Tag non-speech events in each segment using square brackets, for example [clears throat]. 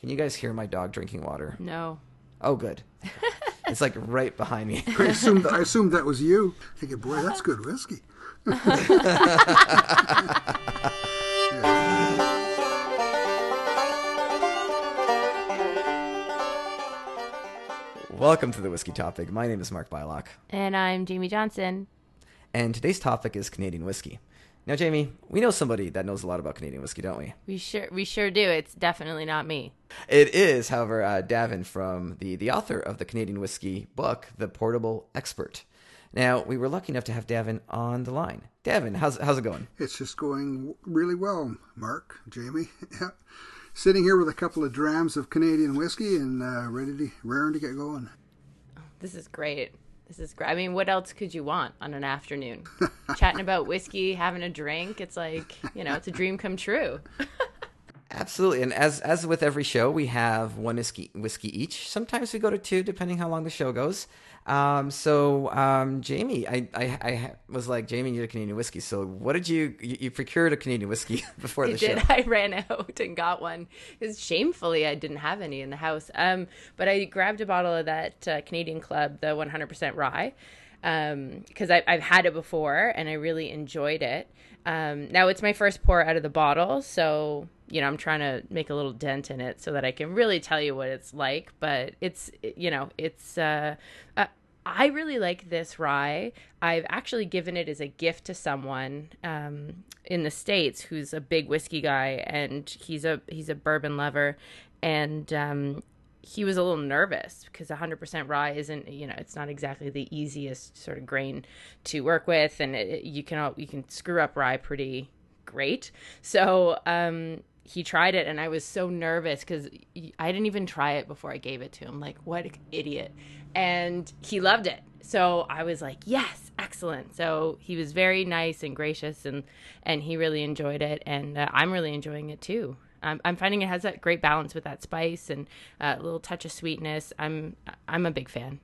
Can you guys hear my dog drinking water? No. Oh, good. [laughs] it's like right behind me. I assumed I assumed that was you. Thinking, boy, that's good whiskey. [laughs] Welcome to the Whiskey Topic. My name is Mark Bylok, And I'm Jamie Johnson. and today's topic is Canadian whiskey. Now, Jamie, we know somebody that knows a lot about Canadian whiskey, don't we? We sure we sure do. It's definitely not me. It is, however, uh, Davin from the, the author of the Canadian whiskey book, The Portable Expert. Now, we were lucky enough to have Davin on the line. Davin, how's, how's it going? It's just going really well, Mark, Jamie. [laughs] Yeah. Sitting here with a couple of drams of Canadian whiskey and uh, ready to raring to get going. This is great. This is great. I mean, what else could you want on an afternoon? [laughs] Chatting about whiskey, having a drink. It's like, you know, it's a dream come true. [laughs] Absolutely, and as as with every show, we have one whiskey whiskey each. Sometimes we go to two, depending how long the show goes. Um, so, um, Jamie, I, I I was like, Jamie, you need a Canadian whiskey. So, what did you you, you procured a Canadian whiskey [laughs] before I the did. show? [laughs] I ran out and got one. Because shamefully, I didn't have any in the house. Um, but I grabbed a bottle of that uh, Canadian Club, the 100% rye, because I I've had it before and I really enjoyed it. Um, now it's my first pour out of the bottle, so you know I'm trying to make a little dent in it so that I can really tell you what it's like. But it's you know it's uh, uh, I really like this rye. I've actually given it as a gift to someone um, in the states who's a big whiskey guy, and he's a he's a bourbon lover, and um, he was a little nervous because 100% rye isn't you know it's not exactly the easiest sort of grain to work with, and it, you can you can screw up rye pretty great. So um, he tried it, and I was so nervous because I didn't even try it before I gave it to him. Like what idiot! And he loved it. So I was like, yes, excellent. So he was very nice and gracious, and and he really enjoyed it, and uh, I'm really enjoying it too. I'm, I'm finding it has that great balance with that spice and uh, a little touch of sweetness. I'm I'm a big fan.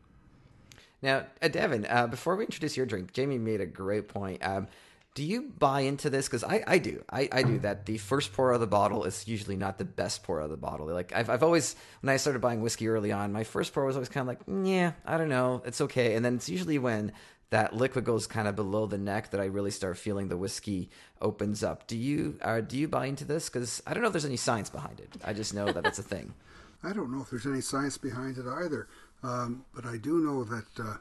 Now, uh, Davin, uh, before we introduce your drink, Jamie made a great point. Um, do you buy into this? Because I, I do. I, I do that. The first pour of the bottle is usually not the best pour of the bottle. Like I've, I've always, when I started buying whiskey early on, my first pour was always kind of like, "Mm, yeah, I don't know, it's okay. And then it's usually when that liquid goes kind of below the neck that I really start feeling the whiskey opens up. Do you, uh, do you buy into this? Because I don't know if there's any science behind it. I just know that it's a thing. [laughs] I don't know if there's any science behind it either, um, but I do know that uh,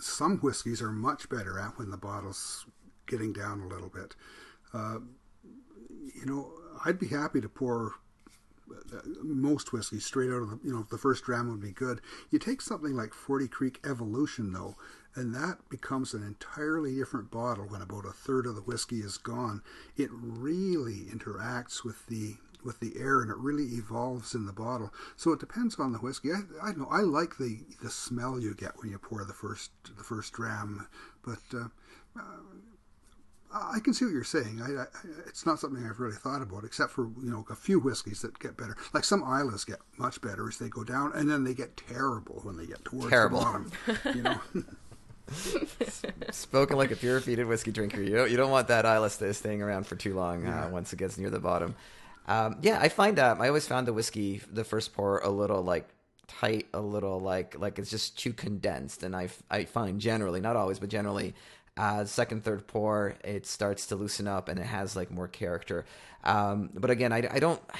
some whiskeys are much better at when the bottle's getting down a little bit. Uh, you know, I'd be happy to pour uh, most whiskey straight out of the, you know, the first dram would be good. You take something like 40 Creek Evolution, though, and that becomes an entirely different bottle when about a third of the whiskey is gone. It really interacts with the with the air and it really evolves in the bottle. So it depends on the whiskey. I, I know I like the, the smell you get when you pour the first the first dram, but uh, uh, I can see what you're saying. I, I, it's not something I've really thought about, except for you know a few whiskeys that get better. Like some Islays get much better as they go down, and then they get terrible when they get towards Terrible. the bottom. You know. [laughs] Spoken like a pure-feeded whiskey drinker. You don't, you don't want that Islay staying around for too long uh, once it gets near the bottom. Um, yeah, I find that I always found the whiskey, the first pour, a little like tight, a little like like it's just too condensed, and I I find generally, not always, but generally. Uh, second, third pour, it starts to loosen up and it has like more character. Um, but again, I, I don't. [sighs]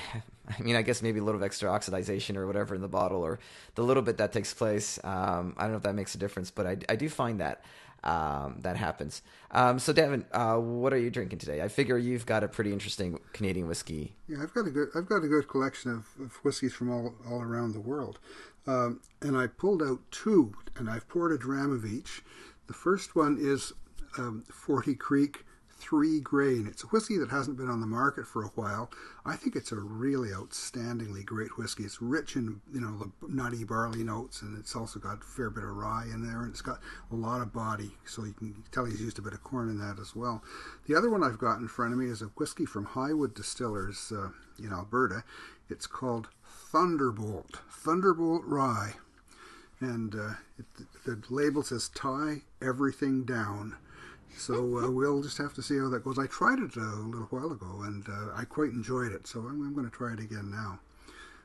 I mean, I guess maybe a little of extra oxidization or whatever in the bottle, or the little bit that takes place. Um, I don't know if that makes a difference, but I, I do find that um, that happens. Um, so, Davin, uh, what are you drinking today? I figure you've got a pretty interesting Canadian whiskey. Yeah, I've got a good I've got a good collection of, of whiskeys from all all around the world, um, and I pulled out two, and I've poured a dram of each. The first one is um, Forty Creek Three Grain. It's a whiskey that hasn't been on the market for a while. I think it's a really outstandingly great whiskey. It's rich in you know the nutty barley notes, and it's also got a fair bit of rye in there, and it's got a lot of body. So you can tell he's used a bit of corn in that as well. The other one I've got in front of me is a whiskey from Highwood Distillers uh, in Alberta. It's called Thunderbolt Thunderbolt Rye, and uh, it, the label says "Tie everything down." So uh, we'll just have to see how that goes. I tried it a little while ago, and uh, I quite enjoyed it. So I'm, I'm going to try it again now.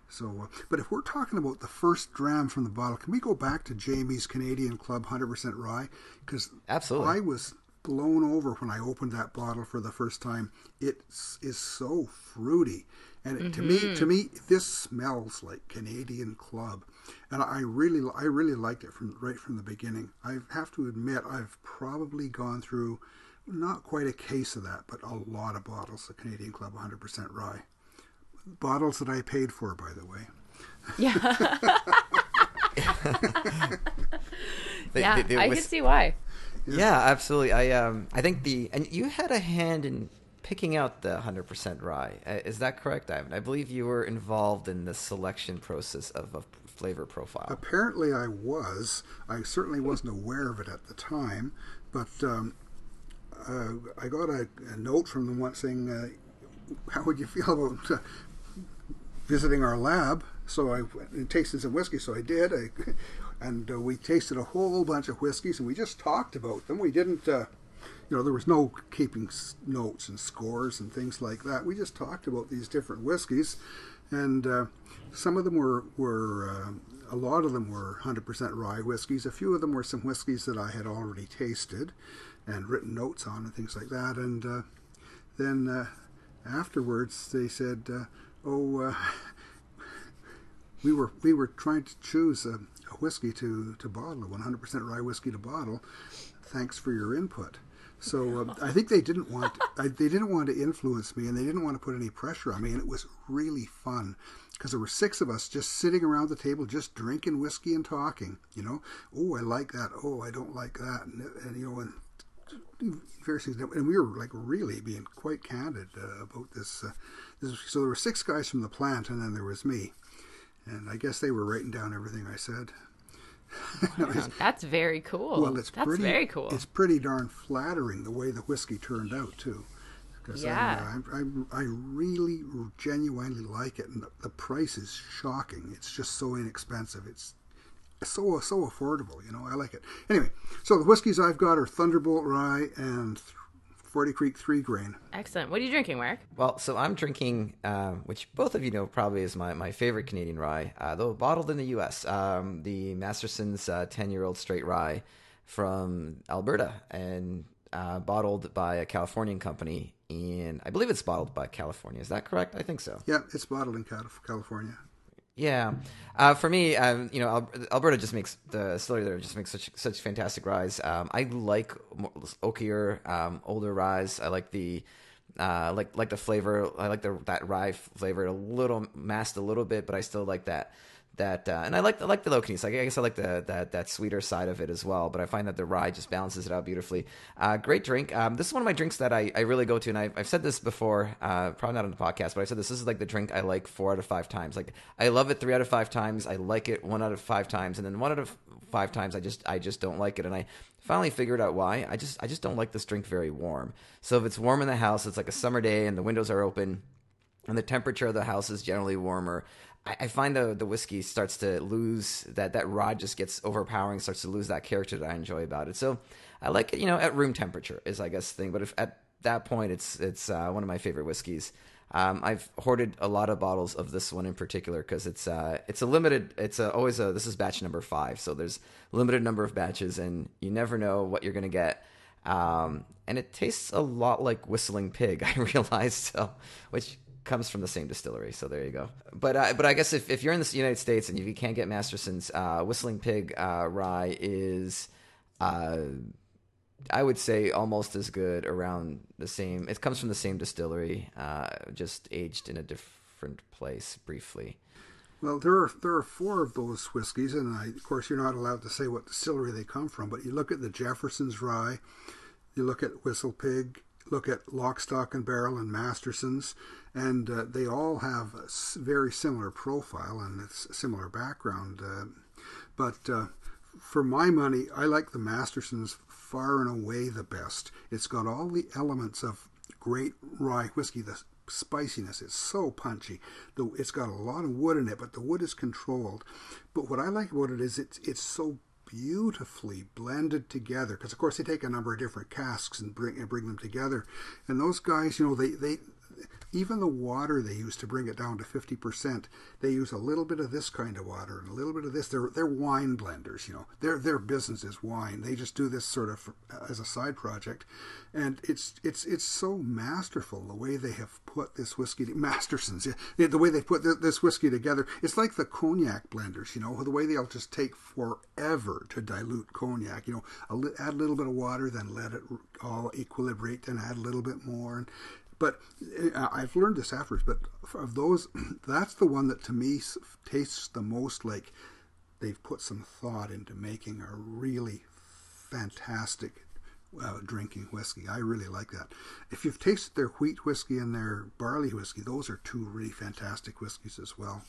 So, uh, but if we're talking about the first dram from the bottle, can we go back to Jamie's Canadian Club 100% rye? Because Absolutely. I was blown over when I opened that bottle for the first time. It is so fruity, and it, to me, mm-hmm. to me, this smells like Canadian Club, and I really, I really liked it from right from the beginning. I have to admit, I've probably gone through not quite a case of that, but a lot of bottles of Canadian Club 100% rye. Bottles that I paid for, by the way. Yeah. [laughs] [laughs] The- yeah. the- the I whis- can see why. Yeah, absolutely. I um I think the and you had a hand in picking out the 100% rye. Uh, Is that correct, Davin? I believe you were involved in the selection process of a flavor profile. Apparently, I was. I certainly wasn't aware of it at the time, but um, uh, I got a, a note from them once saying, uh, "How would you feel about uh, visiting our lab?" So I went and tasted some whiskey. So I did. I, and uh, we tasted a whole bunch of whiskeys, and we just talked about them. We didn't. Uh, you know, there was no keeping notes and scores and things like that. We just talked about these different whiskeys, and uh, some of them were were uh, a lot of them were 100% rye whiskeys. A few of them were some whiskeys that I had already tasted and written notes on and things like that. And uh, then uh, afterwards, they said, "Oh, [laughs] we were we were trying to choose a, a whiskey to to bottle, 100% rye whiskey to bottle. Thanks for your input." So um, I think they didn't want [laughs] I, they didn't want to influence me, and they didn't want to put any pressure on me, and it was really fun because there were six of us just sitting around the table, just drinking whiskey and talking. You know, oh I like that, oh I don't like that, and, and you know, and various things. And we were like really being quite candid uh, about this, uh, this. So there were six guys from the plant, and then there was me, and I guess they were writing down everything I said. [laughs] Wow, that's very cool. Well, it's that's pretty. very cool. It's pretty darn flattering the way the whiskey turned out too. Because Yeah. I, I, I really genuinely like it, and the, the price is shocking. It's just so inexpensive. It's so so affordable. You know, I like it. Anyway, so the whiskeys I've got are Thunderbolt Rye and Forty Creek Three Grain. Excellent. What are you drinking, Mark? Well, so I'm drinking, um, which both of you know probably is my, my favorite Canadian rye, uh, though bottled in the U.S. Um, the Masterson's uh, 10 year old straight rye from Alberta and uh, bottled by a Californian company. And I believe it's bottled by California. Is that correct? I think so. Yeah, it's bottled in California. Yeah, uh, for me, um, you know, Alberta just makes the distillery there just makes such such fantastic ryes. Um, I like oakier, um, older ryes. I like the uh, like like the flavor. I like the that rye flavor a little masked a little bit, but I still like that that. Uh, and I like I like the low. Like I guess I like the that that sweeter side of it as well. But I find that the rye just balances it out beautifully. Uh, great drink. Um, this is one of my drinks that I, I really go to, and I, I've said this before, uh, probably not on the podcast, but I said this. This is like the drink I like four out of five times. Like I love it three out of five times. I like it one out of five times, and then one out of five times I just I just don't like it. And I finally figured out why. I just I just don't like this drink very warm. So if it's warm in the house, it's like a summer day and the windows are open and the temperature of the house is generally warmer. I, I find the the whiskey starts to lose that that rye just gets overpowering, starts to lose that character that I enjoy about it. So I like it, you know, at room temperature is I guess the thing. But if at that point, it's it's uh, one of my favorite whiskeys. Um, I've hoarded a lot of bottles of this one in particular because it's uh, it's a limited. It's a, always a this is batch number five, so there's limited number of batches, and you never know what you're gonna get. Um, and it tastes a lot like Whistling Pig. [laughs] I realized so, which comes from the same distillery. So there you go. But uh, but I guess if, if you're in the United States and if you can't get Masterson's, uh, Whistling Pig uh, rye is, uh, I would say, almost as good. Around the same. It comes from the same distillery, uh, just aged in a different place briefly. Well, there are there are four of those whiskeys, and I, of course you're not allowed to say what distillery they come from. But you look at the Jefferson's Rye, you look at Whistle Pig, look at Lock, Stock and Barrel and Masterson's, and uh, they all have a very similar profile and it's a similar background. Uh, but uh, for my money, I like the Masterson's far and away the best. It's got all the elements of great rye whiskey. The spiciness is so punchy. The, it's got a lot of wood in it, but the wood is controlled. But what I like about it is it's it's so beautifully blended together because of course they take a number of different casks and bring and bring them together. And those guys you know they they even the water they use to bring it down to 50%, they use a little bit of this kind of water and a little bit of this. They're, they're wine blenders, you know. Their, their business is wine. They just do this sort of uh, as a side project. And it's, it's, it's so masterful the way they have put this whiskey, Masterson's, the way they put this whiskey together. It's like the cognac blenders, you know, the way they'll just take forever to dilute cognac, you know, add a little bit of water, then let it all equilibrate, then add a little bit more. And but uh, I've learned this afterwards. But of those, [clears throat] that's the one that to me tastes the most like they've put some thought into making a really fantastic uh, drinking whiskey. I really like that. If you've tasted their wheat whiskey and their barley whiskey, those are two really fantastic whiskeys as well.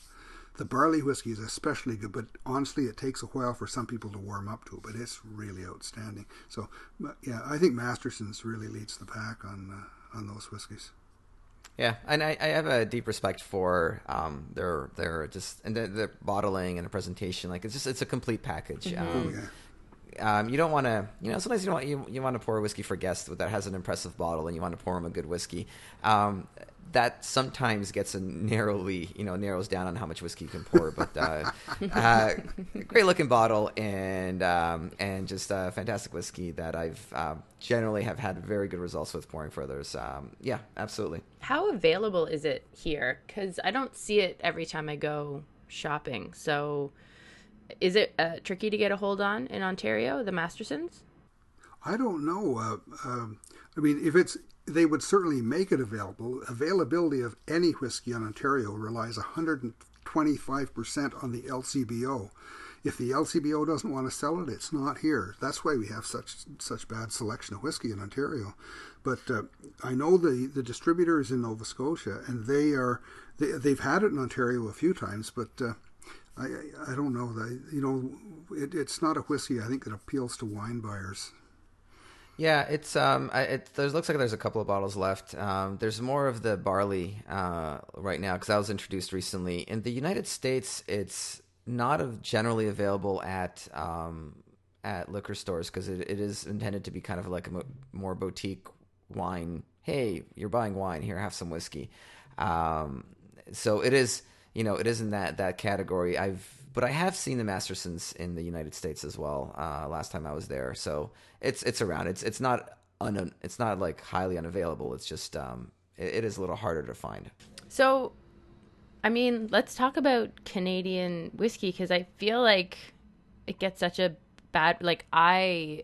The barley whiskey is especially good, but honestly, it takes a while for some people to warm up to it. But it's really outstanding. So, yeah, I think Masterson's really leads the pack on uh, on those whiskeys. Yeah, and I, I have a deep respect for um, their their just and their, their bottling and the presentation. Like it's just it's a complete package. Mm-hmm. Um, oh, yeah. Um, you don't want to, you know, sometimes you don't want, you, you want to pour a whiskey for guests that has an impressive bottle and you want to pour them a good whiskey. Um, that sometimes gets a narrowly, you know, narrows down on how much whiskey you can pour. But uh, [laughs] uh, great looking bottle and um, and just a fantastic whiskey that I've uh, generally have had very good results with pouring for others. Um, yeah, absolutely. How available is it here? Because I don't see it every time I go shopping. So, is it uh, tricky to get a hold on in Ontario, the Mastersons? I don't know. Uh, um, I mean, if it's they would certainly make it available. Availability of any whiskey in Ontario relies 125% on the LCBO. If the LCBO doesn't want to sell it, it's not here. That's why we have such such bad selection of whiskey in Ontario. But uh, I know the the distributor is in Nova Scotia, and they are they, they've had it in Ontario a few times, but. Uh, I, I don't know that you know it, it's not a whiskey I think that appeals to wine buyers. Yeah, it's um, it looks like there's a couple of bottles left. Um, there's more of the barley uh, right now because that was introduced recently. In the United States, it's not generally available at um, at liquor stores because it, it is intended to be kind of like a mo- more boutique wine. Hey, you're buying wine here, have some whiskey. Um, so it is, you know, it is in that that category. I've but I have seen the Mastersons in the United States as well. Uh, last time I was there, so it's it's around. It's it's not un, it's not like highly unavailable. It's just um, it, it is a little harder to find. So, I mean, let's talk about Canadian whiskey because I feel like it gets such a bad. Like I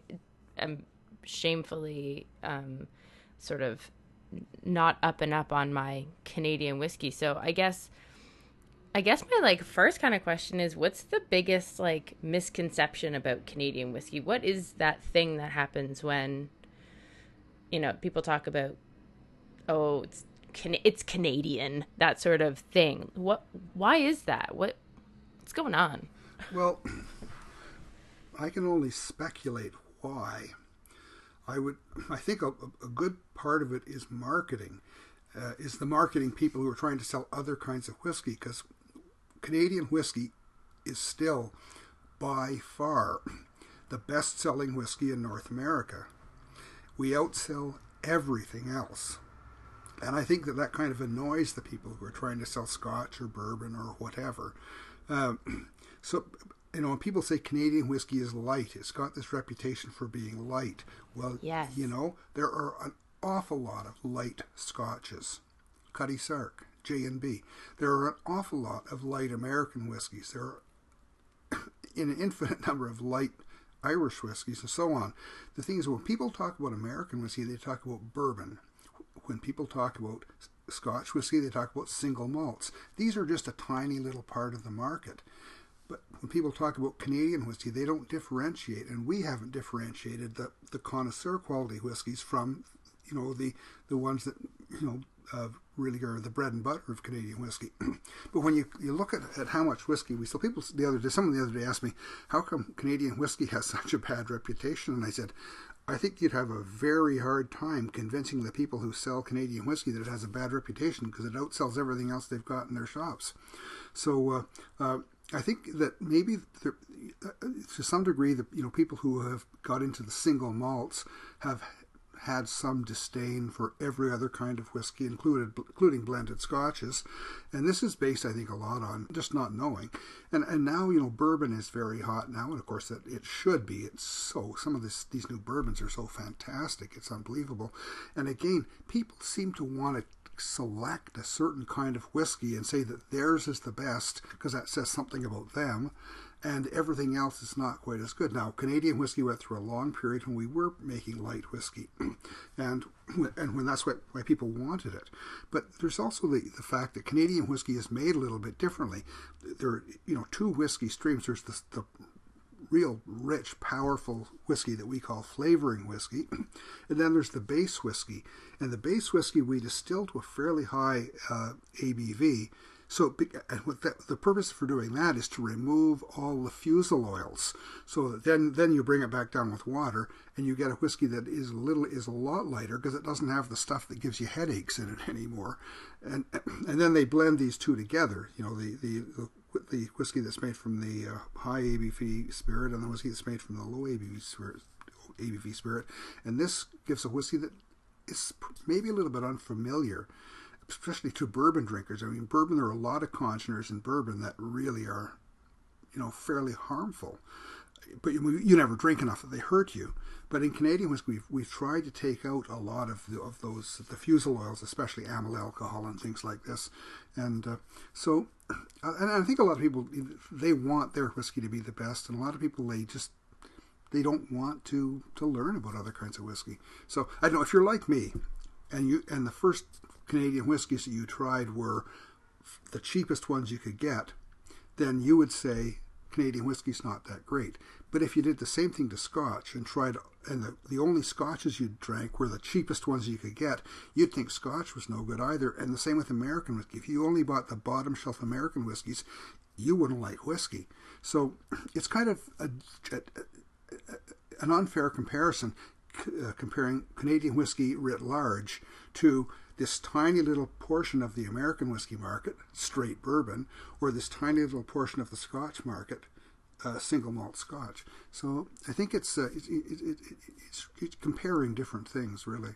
am shamefully um, sort of not up and up on my Canadian whiskey. So I guess I guess my like first kind of question is what's the biggest like misconception about Canadian whiskey? What is that thing that happens when you know, people talk about oh, it's can- it's Canadian, that sort of thing. What why is that? What what's going on? Well, I can only speculate why. I would I think a, a good part of it is marketing. Uh, is the marketing people who are trying to sell other kinds of whiskey because Canadian whiskey is still by far the best selling whiskey in North America. We outsell everything else. And I think that that kind of annoys the people who are trying to sell scotch or bourbon or whatever. Um, [clears throat] so, you know, when people say Canadian whiskey is light, it's got this reputation for being light. Well, yes. you know, there are an awful lot of light scotches. Cutty Sark, J&B. There are an awful lot of light American whiskeys. There are [coughs] an infinite [laughs] number of light Irish whiskeys and so on. The thing is, when people talk about American whiskey, they talk about bourbon. When people talk about Scotch whiskey, they talk about single malts. These are just a tiny little part of the market. But when people talk about Canadian whiskey, they don't differentiate, and we haven't differentiated the, the connoisseur quality whiskeys from, you know, the the ones that you know really are the bread and butter of Canadian whiskey. [clears throat] but when you, you look at, at how much whiskey we sell, people the other day, someone the other day asked me, how come Canadian whiskey has [laughs] such a bad reputation? And I said, I think you'd have a very hard time convincing the people who sell Canadian whiskey that it has a bad reputation because it outsells everything else they've got in their shops. So uh, uh, I think that maybe there, uh, to some degree, the you know people who have got into the single malts have had some disdain for every other kind of whiskey, included, including blended scotches. And this is based, I think, a lot on just not knowing. And and now, you know, bourbon is very hot now, and of course, it, it should be. It's so, some of this, these new bourbons are so fantastic. It's unbelievable. And again, people seem to want to select a certain kind of whiskey and say that theirs is the best because that says something about them and everything else is not quite as good. Now, Canadian whiskey went through a long period when we were making light whiskey, [clears throat] and and when that's what why people wanted it. But there's also the, the fact that Canadian whiskey is made a little bit differently. There are you know two whiskey streams. There's the, the real rich, powerful whiskey that we call flavoring whiskey, [clears throat] and then there's the base whiskey. And the base whiskey we distill to a fairly high uh, ABV so the purpose for doing that is to remove all the fusel oils, so then then you bring it back down with water, and you get a whiskey that is a little is a lot lighter because it doesn't have the stuff that gives you headaches in it [laughs] anymore, and and then they blend these two together. You know the the, the the whiskey that's made from the uh, high ABV spirit and the whiskey that's made from the low ABV spirit, ABV spirit, and this gives a whiskey that is maybe a little bit unfamiliar especially to bourbon drinkers. I mean, bourbon, there are a lot of congeners in bourbon that really are, you know, fairly harmful. But you, you never drink enough that they hurt you. But in Canadian whiskey, we've, we've tried to take out a lot of the, of those the fusel oils, especially amyl alcohol and things like this. And uh, so, [clears throat] and I think a lot of people they want their whiskey to be the best, and a lot of people they just they don't want to to learn about other kinds of whiskey. So I don't know if you're like me, and you and the first Canadian whiskeys that you tried were the cheapest ones you could get, then you would say Canadian whiskey's not that great. But if you did the same thing to Scotch and tried, and the, the only Scotches you drank were the cheapest ones you could get, you'd think Scotch was no good either. And the same with American whiskey. If you only bought the bottom shelf American whiskeys, you wouldn't like whiskey. So [clears throat] it's kind of a, a, a, an unfair comparison, uh, comparing Canadian whiskey writ large to this tiny little portion of the American whiskey market, straight bourbon, or this tiny little portion of the Scotch market, uh, single malt Scotch. So I think it's, uh, it, it, it, it's, it's comparing different things, really.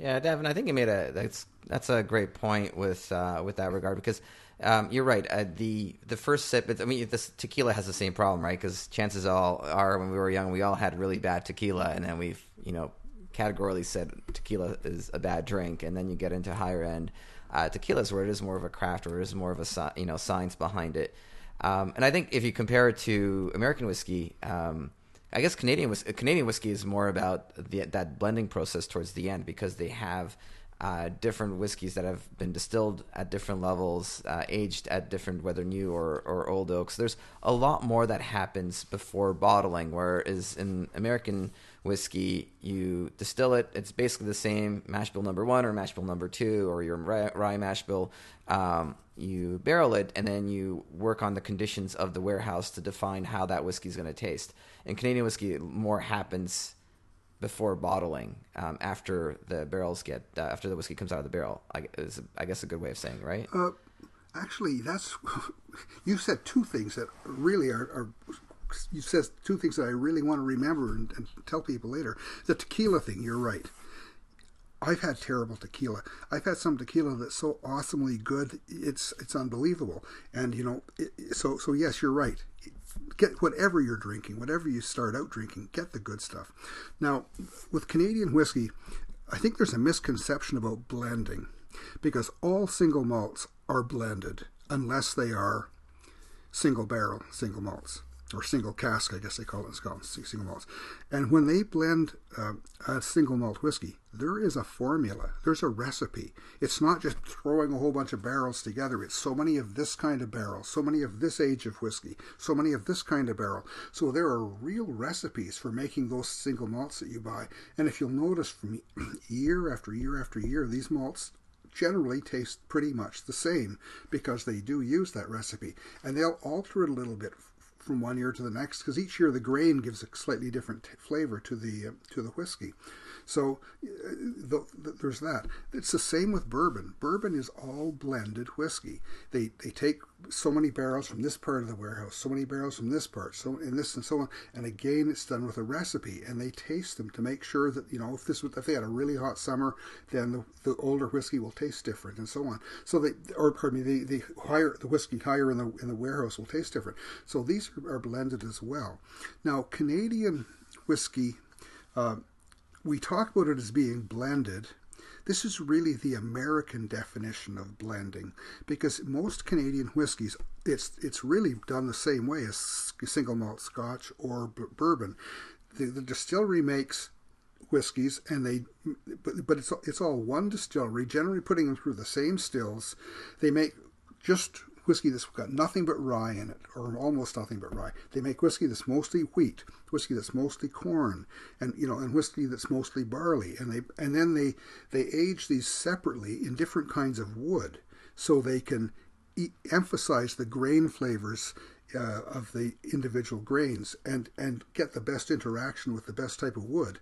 Yeah, Davin, I think you made a that's that's a great point with uh, with that regard because um, you're right. Uh, the the first sip, I mean, this tequila has the same problem, right? Because chances all are when we were young, we all had really bad tequila, and then we've you know categorically said tequila is a bad drink, and then you get into higher end uh, tequilas where it is more of a craft, where it is more of a you know science behind it. Um, and I think if you compare it to American whiskey, um, I guess Canadian Canadian whiskey is more about the, that blending process towards the end because they have uh, different whiskeys that have been distilled at different levels, uh, aged at different, whether new or, or old oaks. There's a lot more that happens before bottling, whereas in American whiskey, you distill it. It's basically the same mash bill number one or mash bill number two or your rye, mash bill. Um, you barrel it and then you work on the conditions of the warehouse to define how that whiskey is going to taste. In Canadian whiskey, more happens before bottling um, after the barrels get uh, after the whiskey comes out of the barrel. I, is I guess a good way of saying right. Uh, actually, that's [laughs] you said two things that really are, are you said two things that I really want to remember and, and tell people later. The tequila thing, you're right. I've had terrible tequila. I've had some tequila that's so awesomely good, it's it's unbelievable. And you know, it, so so yes, you're right. Get whatever you're drinking, whatever you start out drinking, get the good stuff. Now, with Canadian whiskey, I think there's a misconception about blending because all single malts are blended unless they are single barrel single malts or single cask, I guess they call it in Scotland, single malts. And when they blend uh, a single malt whiskey, there is a formula, there's a recipe. It's not just throwing a whole bunch of barrels together. It's so many of this kind of barrel, so many of this age of whiskey, so many of this kind of barrel. So there are real recipes for making those single malts that you buy. And if you'll notice from [clears throat] year after year after year, these malts generally taste pretty much the same because they do use that recipe and they'll alter it a little bit from one year to the next because each year the grain gives a slightly different flavor to the uh, to the whiskey. So uh, the, the, there's that. It's the same with bourbon. Bourbon is all blended whiskey. They they take so many barrels from this part of the warehouse, so many barrels from this part, so and this and so on. And again, it's done with a recipe, and they taste them to make sure that you know if this if they had a really hot summer, then the, the older whiskey will taste different, and so on. So they or pardon me, the, the higher the whiskey higher in the in the warehouse will taste different. So these are, are blended as well. Now Canadian whiskey. Uh, we talk about it as being blended. This is really the American definition of blending because most Canadian whiskies, it's it's really done the same way as single malt Scotch or bourbon. The, the distillery makes whiskies and they but, but it's it's all one distillery generally putting them through the same stills they make just whiskey that's got nothing but rye in it, or almost nothing but rye. They make whiskey that's mostly wheat, whiskey that's mostly corn, and you know, and whiskey that's mostly barley. And they and then they they age these separately in different kinds of wood, so they can e- emphasize the grain flavors uh, of the individual grains and and get the best interaction with the best type of wood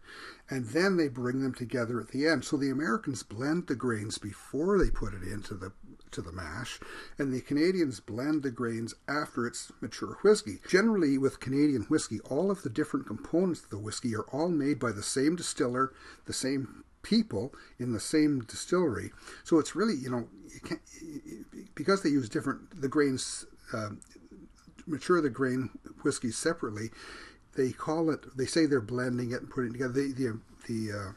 and then they bring them together at the end so the americans blend the grains before they put it into the to the mash, and the Canadians blend the grains after it's mature whiskey. Generally, with Canadian whiskey, all of the different components of the whiskey are all made by the same distiller, the same people in the same distillery. So it's really, you know, you because they use different, the grains, uh, mature the grain whiskey separately, they call it, they say they're blending it and putting it together. The, the, the uh,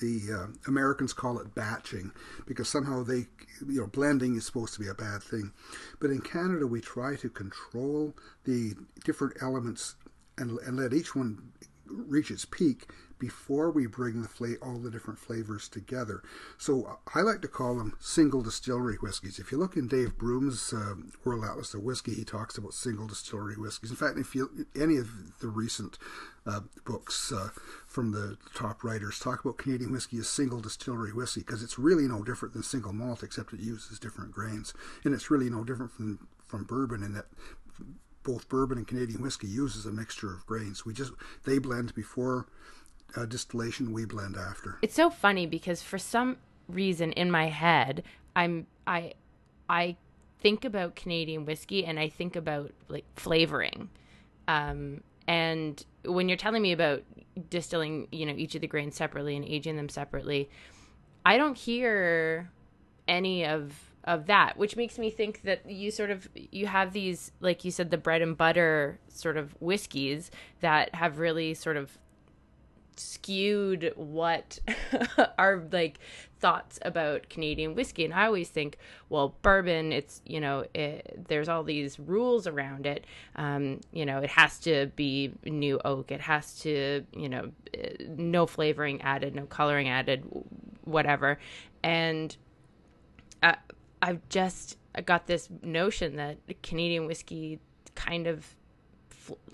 the uh, Americans call it batching because somehow they, you know, blending is supposed to be a bad thing. But in Canada, we try to control the different elements and, and let each one reach its peak before we bring the fla- all the different flavors together. So I like to call them single distillery whiskies. If you look in Dave Broom's uh, World Atlas of Whiskey, he talks about single distillery whiskies. In fact, if you any of the recent uh, books uh, from the top writers talk about Canadian whiskey as single distillery whiskey because it's really no different than single malt except it uses different grains, and it's really no different from from bourbon in that both bourbon and Canadian whiskey uses a mixture of grains. We just they blend before uh, distillation, we blend after. It's so funny because for some reason in my head, I'm I I think about Canadian whiskey and I think about like flavoring. Um, and when you're telling me about distilling, you know, each of the grains separately and aging them separately, I don't hear any of of that, which makes me think that you sort of you have these like you said the bread and butter sort of whiskeys that have really sort of skewed what [laughs] are like thoughts about Canadian whiskey. And I always think, well, bourbon, it's, you know, it, there's all these rules around it. Um, you know, it has to be new oak, it has to, you know, no flavoring added, no coloring added, whatever. And I, I've just got this notion that Canadian whiskey kind of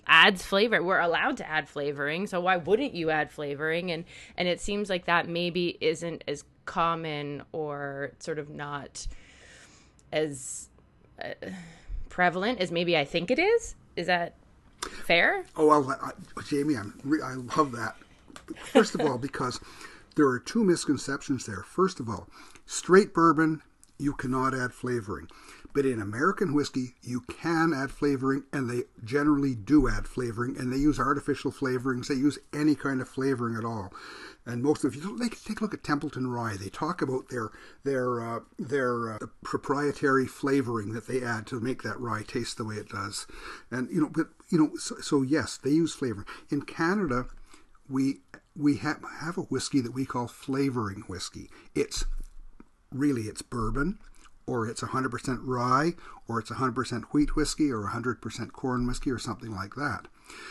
adds flavor. We're allowed to add flavoring, so why wouldn't you add flavoring? And and it seems like that maybe isn't as common or sort of not as uh, prevalent as maybe I think it is. Is that fair? Oh well, Jamie, I'm I love that. First of all, because there are two misconceptions there. First of all, straight bourbon you cannot add flavoring. But in American whiskey, you can add flavoring, and they generally do add flavoring, and they use artificial flavorings. They use any kind of flavoring at all. And most of you take a look at Templeton Rye. They talk about their their uh, their uh, proprietary flavoring that they add to make that rye taste the way it does. And you know, but you know, so, so yes, they use flavoring. In Canada, we we have have a whiskey that we call flavoring whiskey. It's really it's bourbon or it's 100% rye, or it's 100% wheat whiskey, or 100% corn whiskey, or something like that.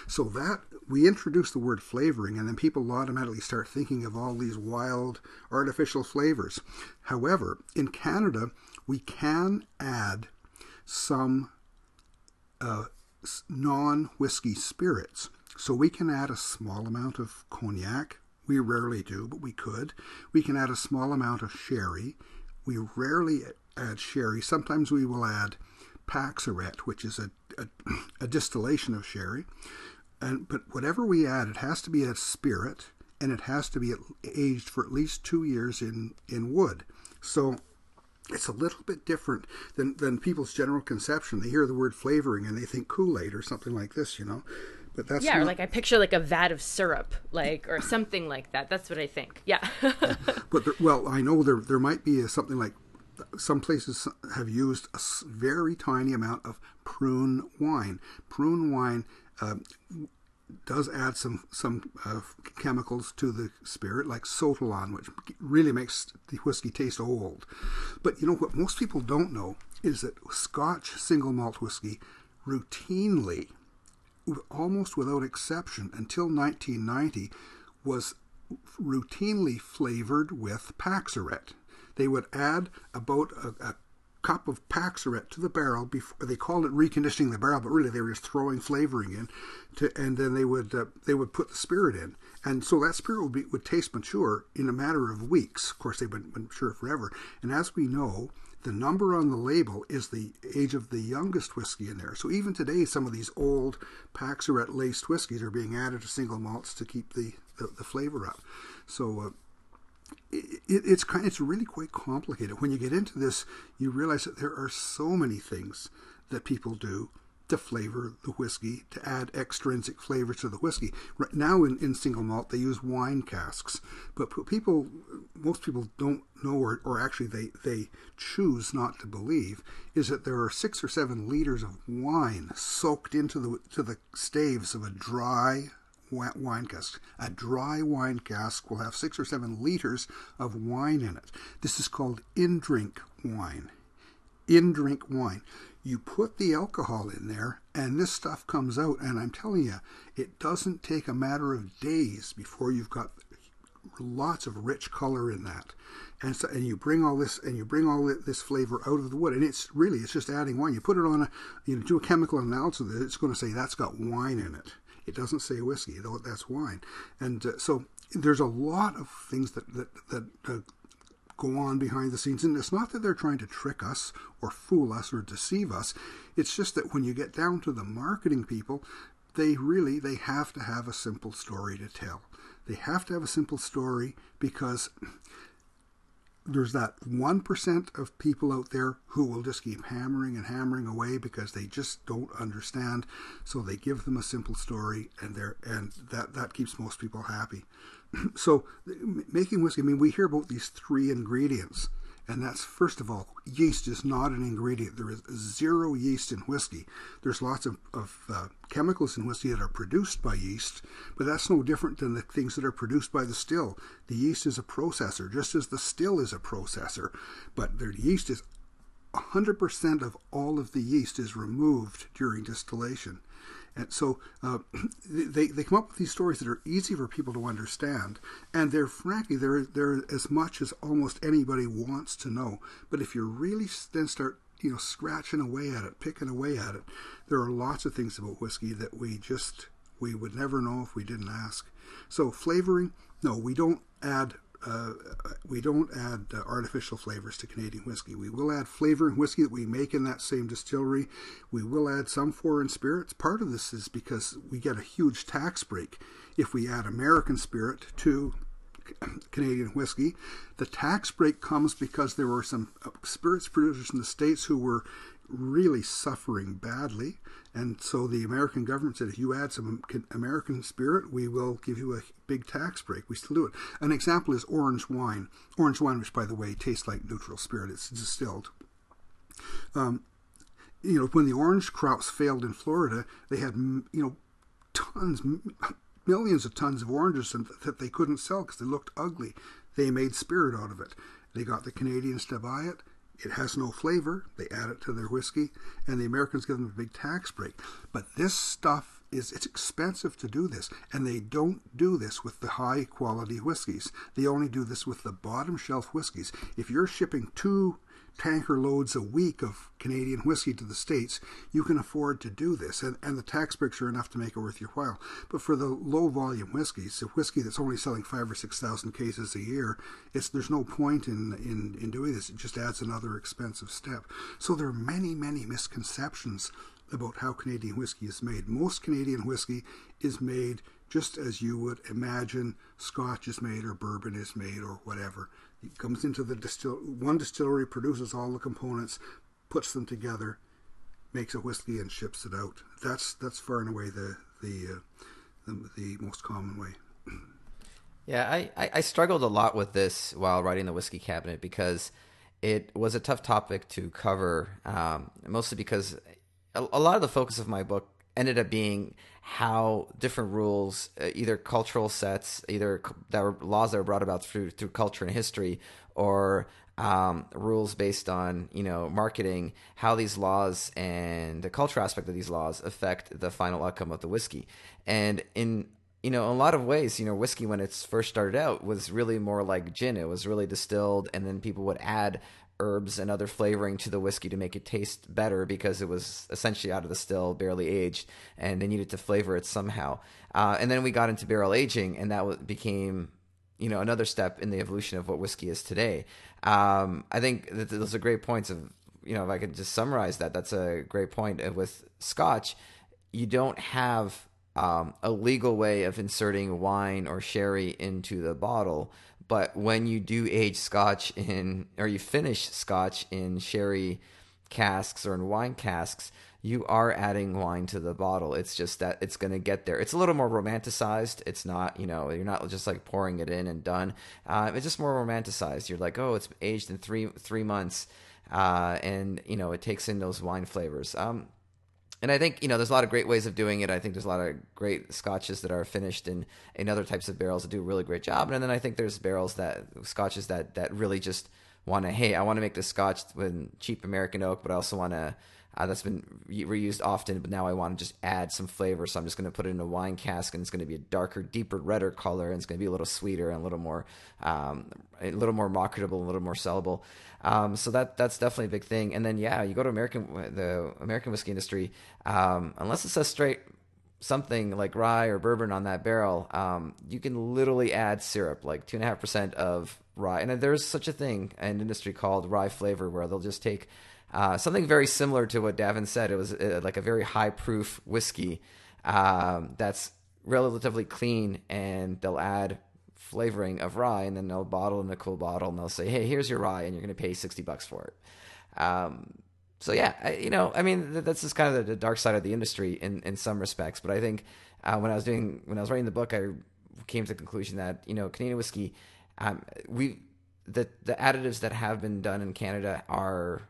So that we introduce the word flavoring, and then people automatically start thinking of all these wild artificial flavors. However, in Canada, we can add some uh, non whiskey spirits. So we can add a small amount of cognac. We rarely do, but we could. We can add a small amount of sherry. We rarely add sherry. Sometimes we will add Paxarette, which is a, a, a distillation of sherry, and but whatever we add, it has to be a spirit, and it has to be aged for at least two years in in wood. So it's a little bit different than, than people's general conception. They hear the word flavoring and they think Kool Aid or something like this, you know. But that's yeah, not, or like I picture like a vat of syrup, like or something like that. That's what I think. Yeah. [laughs] but there, well, I know there there might be a, something like some places have used a very tiny amount of prune wine. Prune wine uh, does add some some uh, chemicals to the spirit, like sotolon, which really makes the whiskey taste old. But you know what most people don't know is that Scotch single malt whiskey routinely almost without exception, until 1990, was routinely flavored with Paxarette. They would add about a, a cup of Paxarette to the barrel. Before they called it reconditioning the barrel, but really they were just throwing flavoring in, to, and then they would uh, they would put the spirit in, and so that spirit would be, would taste mature in a matter of weeks. Of course, they've been mature forever, and as we know, the number on the label is the age of the youngest whiskey in there. So even today, some of these old Paxarette laced whiskies are being added to single malts to keep the, the, the flavor up. So uh, it, it's kind, it's really quite complicated. When you get into this, you realize that there are so many things that people do to flavor the whiskey, to add extrinsic flavor to the whiskey. Right now in, in single malt, they use wine casks, but people, most people don't know, or, or actually they, they choose not to believe, is that there are six or seven liters of wine soaked into the, to the staves of a dry wine cask. A dry wine cask will have six or seven liters of wine in it. This is called in drink wine. In drink wine you put the alcohol in there and this stuff comes out and i'm telling you it doesn't take a matter of days before you've got lots of rich color in that and so and you bring all this and you bring all this flavor out of the wood and it's really it's just adding wine you put it on a you know do a chemical analysis of it it's going to say that's got wine in it it doesn't say whiskey though that's wine and uh, so there's a lot of things that that, that uh, go on behind the scenes. And it's not that they're trying to trick us or fool us or deceive us. It's just that when you get down to the marketing people, they really they have to have a simple story to tell. They have to have a simple story because there's that 1% of people out there who will just keep hammering and hammering away because they just don't understand. So they give them a simple story and they and that that keeps most people happy. [clears throat] So making whiskey, I mean, we hear about these three ingredients, and that's first of all, yeast is not an ingredient. There is zero yeast in whiskey. There's lots of, of uh, chemicals in whiskey that are produced by yeast, but that's no different than the things that are produced by the still. The yeast is a processor, just as the still is a processor, but the yeast is 100% of all of the yeast is removed during distillation. And so uh, [clears throat] they, they come up with these stories that are easy for people to understand, and they're frankly they're they're as much as almost anybody wants to know. But if you really then start you know scratching away at it, picking away at it, there are lots of things about whiskey that we just we would never know if we didn't ask. So flavoring, no, we don't add uh, we don't add uh, artificial flavors to Canadian whiskey. We will add flavor in whiskey that we make in that same distillery. We will add some foreign spirits. Part of this is because we get a huge tax break if we add American spirit to [clears throat] Canadian whiskey. The tax break comes because there were some uh, spirits producers in the States who were really suffering badly. And so the American government said, if you add some American spirit, we will give you a big tax break. We still do it. An example is orange wine. Orange wine, which, by the way, tastes like neutral spirit, it's distilled. Um, you know, when the orange crops failed in Florida, they had, you know, tons, millions of tons of oranges that they couldn't sell because they looked ugly. They made spirit out of it. They got the Canadians to buy it. It has no flavor. They add it to their whiskey, and the Americans give them a big tax break. But this stuff is it's expensive to do this, and they don't do this with the high quality whiskeys. They only do this with the bottom shelf whiskeys. If you're shipping two tanker loads a week of Canadian whiskey to the States, you can afford to do this. And, and the tax breaks are enough to make it worth your while. But for the low volume whiskeys, a whiskey that's only selling five or 6,000 cases a year, it's, there's no point in, in, in doing this. It just adds another expensive step. So there are many, many misconceptions about how Canadian whiskey is made. Most Canadian whiskey is made just as you would imagine Scotch is made or bourbon is made or whatever. It comes into the distill one distillery, produces all the components, puts them together, makes a whiskey and ships it out. That's that's far and away the the uh, the, the most common way. Yeah, I, I, struggled a lot with this while writing the whiskey cabinet because it was a tough topic to cover, um, mostly because a, a, lot of the focus of my book ended up being how different rules, uh, either cultural sets, either that were laws that were brought about through through culture and history, or um, rules based on you know marketing, how these laws and the cultural aspect of these laws affect the final outcome of the whiskey. And in you know, in a lot of ways, you know, whiskey when it's first started out was really more like gin. It was really distilled, and then people would add herbs and other flavoring to the whiskey to make it taste better because it was essentially out of the still, barely aged, and they needed to flavor it somehow. Uh, and then we got into barrel aging, and that became, you know, another step in the evolution of what whiskey is today. Um, I think that those are great points of, you know, if I could just summarize that, that's a great point. With Scotch, you don't have um, a legal way of inserting wine or sherry into the bottle. But when you do age scotch in, or you finish scotch in sherry casks or in wine casks, you are adding wine to the bottle. It's just that it's going to get there. It's a little more romanticized. It's not, you know, you're not just like pouring it in and done. Uh, it's just more romanticized. You're like, oh, it's aged in three three months, uh, and you know, it takes in those wine flavors. Um, and I think you know there's a lot of great ways of doing it. I think there's a lot of great scotches that are finished in in other types of barrels that do a really great job. And then I think there's barrels that scotches that that really just want to hey, I want to make this scotch with cheap American oak, but I also want to uh, that's been re- reused often, but now I want to just add some flavor. So I'm just going to put it in a wine cask, and it's going to be a darker, deeper, redder color, and it's going to be a little sweeter and a little more, um, a little more marketable, a little more sellable. Um, so that that's definitely a big thing. And then yeah, you go to American the American whiskey industry, um, unless it says straight something like rye or bourbon on that barrel, um, you can literally add syrup, like two and a half percent of rye. And there's such a thing in industry called rye flavor, where they'll just take uh, something very similar to what Davin said. It was uh, like a very high proof whiskey um, that's relatively clean, and they'll add flavoring of rye, and then they'll bottle in a cool bottle, and they'll say, "Hey, here's your rye, and you're going to pay sixty bucks for it." Um, so yeah, I, you know, I mean, that's just kind of the, dark side of the industry in in some respects. But I think uh, when I was doing when I was writing the book, I came to the conclusion that you know Canadian whiskey, um, we the the additives that have been done in Canada are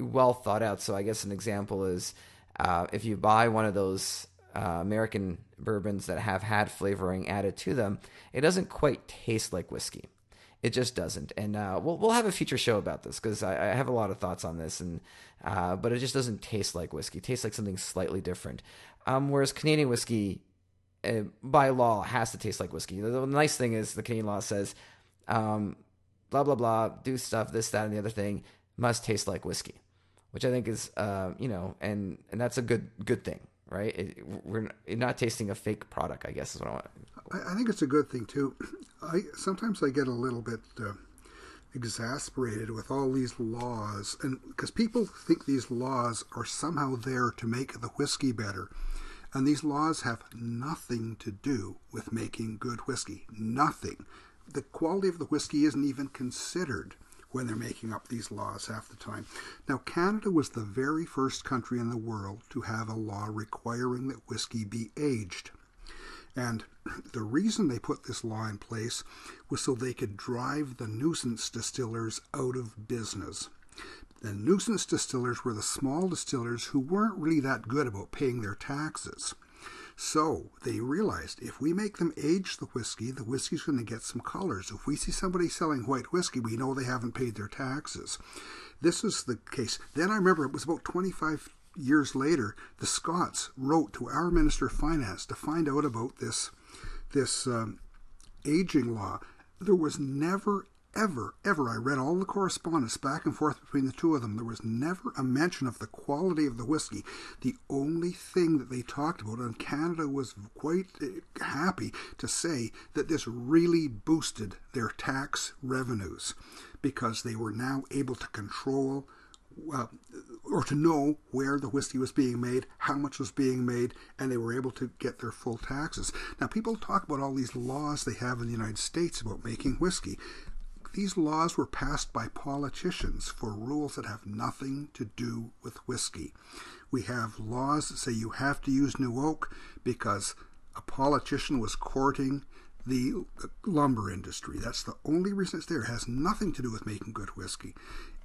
well thought out. So I guess an example is uh, if you buy one of those uh, American bourbons that have had flavoring added to them, it doesn't quite taste like whiskey. It just doesn't, and uh, we'll we'll have a future show about this because I, I, have a lot of thoughts on this, and uh, but it just doesn't taste like whiskey. It tastes like something slightly different. Um, whereas Canadian whiskey, uh, by law, has to taste like whiskey. The, the, nice thing is the Canadian law says, um, blah blah blah, do stuff, this that and the other thing must taste like whiskey which I think is, uh, you know, and and that's a good good thing, right? It, we're not tasting a fake product, I guess is what I want. I, I think it's a good thing too. [clears throat] I sometimes I get a little bit uh, exasperated with all these laws, and because people think these laws are somehow there to make the whiskey better. And these laws have nothing to do with making good whiskey. Nothing. The quality of the whiskey isn't even considered when they're making up these laws half the time. Now, Canada was the very first country in the world to have a law requiring that whiskey be aged. And [clears throat] the reason they put this law in place was so they could drive the nuisance distillers out of business. The nuisance distillers were the small distillers who weren't really that good about paying their taxes. So they realized if we make them age the whiskey, the whiskey's going to get some colors. If we see somebody selling white whiskey, we know they haven't paid their taxes. This is the case. Then I remember it was about 25 years later, the Scots wrote to our Minister of Finance to find out about this, this um, aging law. There was never ever, ever, I read all the correspondence back and forth between the two of them. There was never a mention of the quality of the whiskey. The only thing that they talked about, and Canada was quite uh, happy to say that this really boosted their tax revenues because they were now able to control uh, or to know where the whiskey was being made, how much was being made, and they were able to get their full taxes. Now, people talk about all these laws they have in the United States about making whiskey. These laws were passed by politicians for rules that have nothing to do with whiskey. We have laws that say you have to use new oak because a politician was courting the lumber industry. That's the only reason it's there. It has nothing to do with making good whiskey.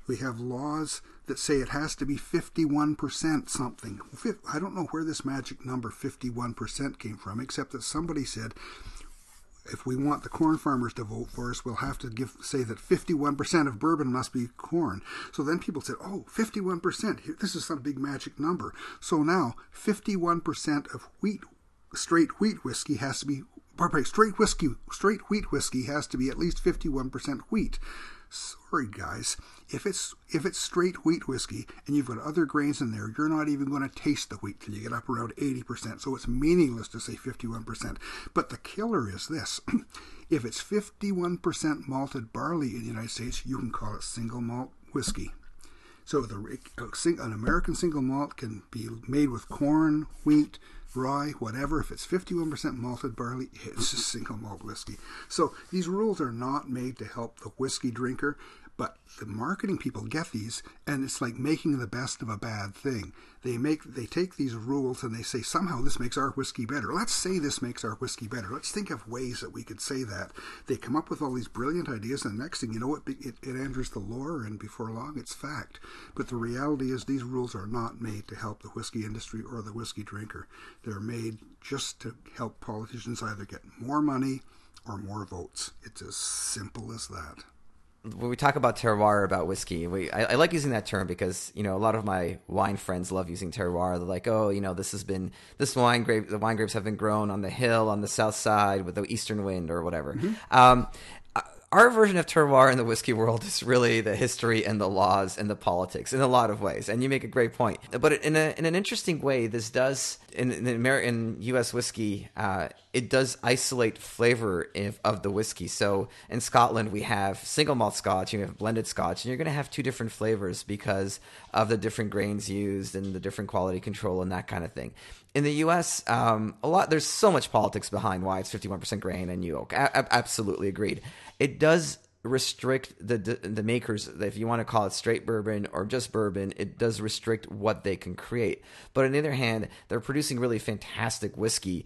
We have laws that say it has to be 51% something. I don't know where this magic number 51% came from, except that somebody said if we want the corn farmers to vote for us, we'll have to give say that 51% of bourbon must be corn. So then people said, "Oh, 51%. This is some big magic number." So now 51% of wheat straight wheat whiskey has to be pardon, straight whiskey straight wheat whiskey has to be at least 51% wheat. Sorry, guys. If it's if it's straight wheat whiskey and you've got other grains in there, you're not even going to taste the wheat till you get up around 80%. So it's meaningless to say 51%. But the killer is this: [clears throat] if it's 51% malted barley in the United States, you can call it single malt whiskey. So the uh, an American single malt can be made with corn, wheat, rye, whatever. If it's 51% malted barley, it's a single malt whiskey. So these rules are not made to help the whiskey drinker. But the marketing people get these, and it's like making the best of a bad thing. They make they take these rules and they say somehow this makes our whiskey better. Let's say this makes our whiskey better. Let's think of ways that we could say that. They come up with all these brilliant ideas, and the next thing you know, it, it, it enters the lore, and before long, it's fact. But the reality is, these rules are not made to help the whiskey industry or the whiskey drinker. They're made just to help politicians either get more money or more votes. It's as simple as that when we talk about terroir about whiskey, we I, I, like using that term because you know a lot of my wine friends love using terroir. They're like, oh, you know, this has been this wine grape. The wine grapes have been grown on the hill on the south side with the eastern wind or whatever. Mm-hmm. Um, our version of terroir in the whiskey world is really the history and the laws and the politics in a lot of ways. And you make a great point. But in, a, in an interesting way, this does, in, in, American, U.S. whiskey, uh, it does isolate flavor if, of the whiskey. So in Scotland, we have single malt scotch, you have blended scotch, and you're going to have two different flavors because of the different grains used and the different quality control and that kind of thing in the U.S., um, a lot there's so much politics behind why it's 51% grain and new oak. A- absolutely agreed. It does restrict the the makers if you want to call it straight bourbon or just bourbon it does restrict what they can create but on the other hand they're producing really fantastic whiskey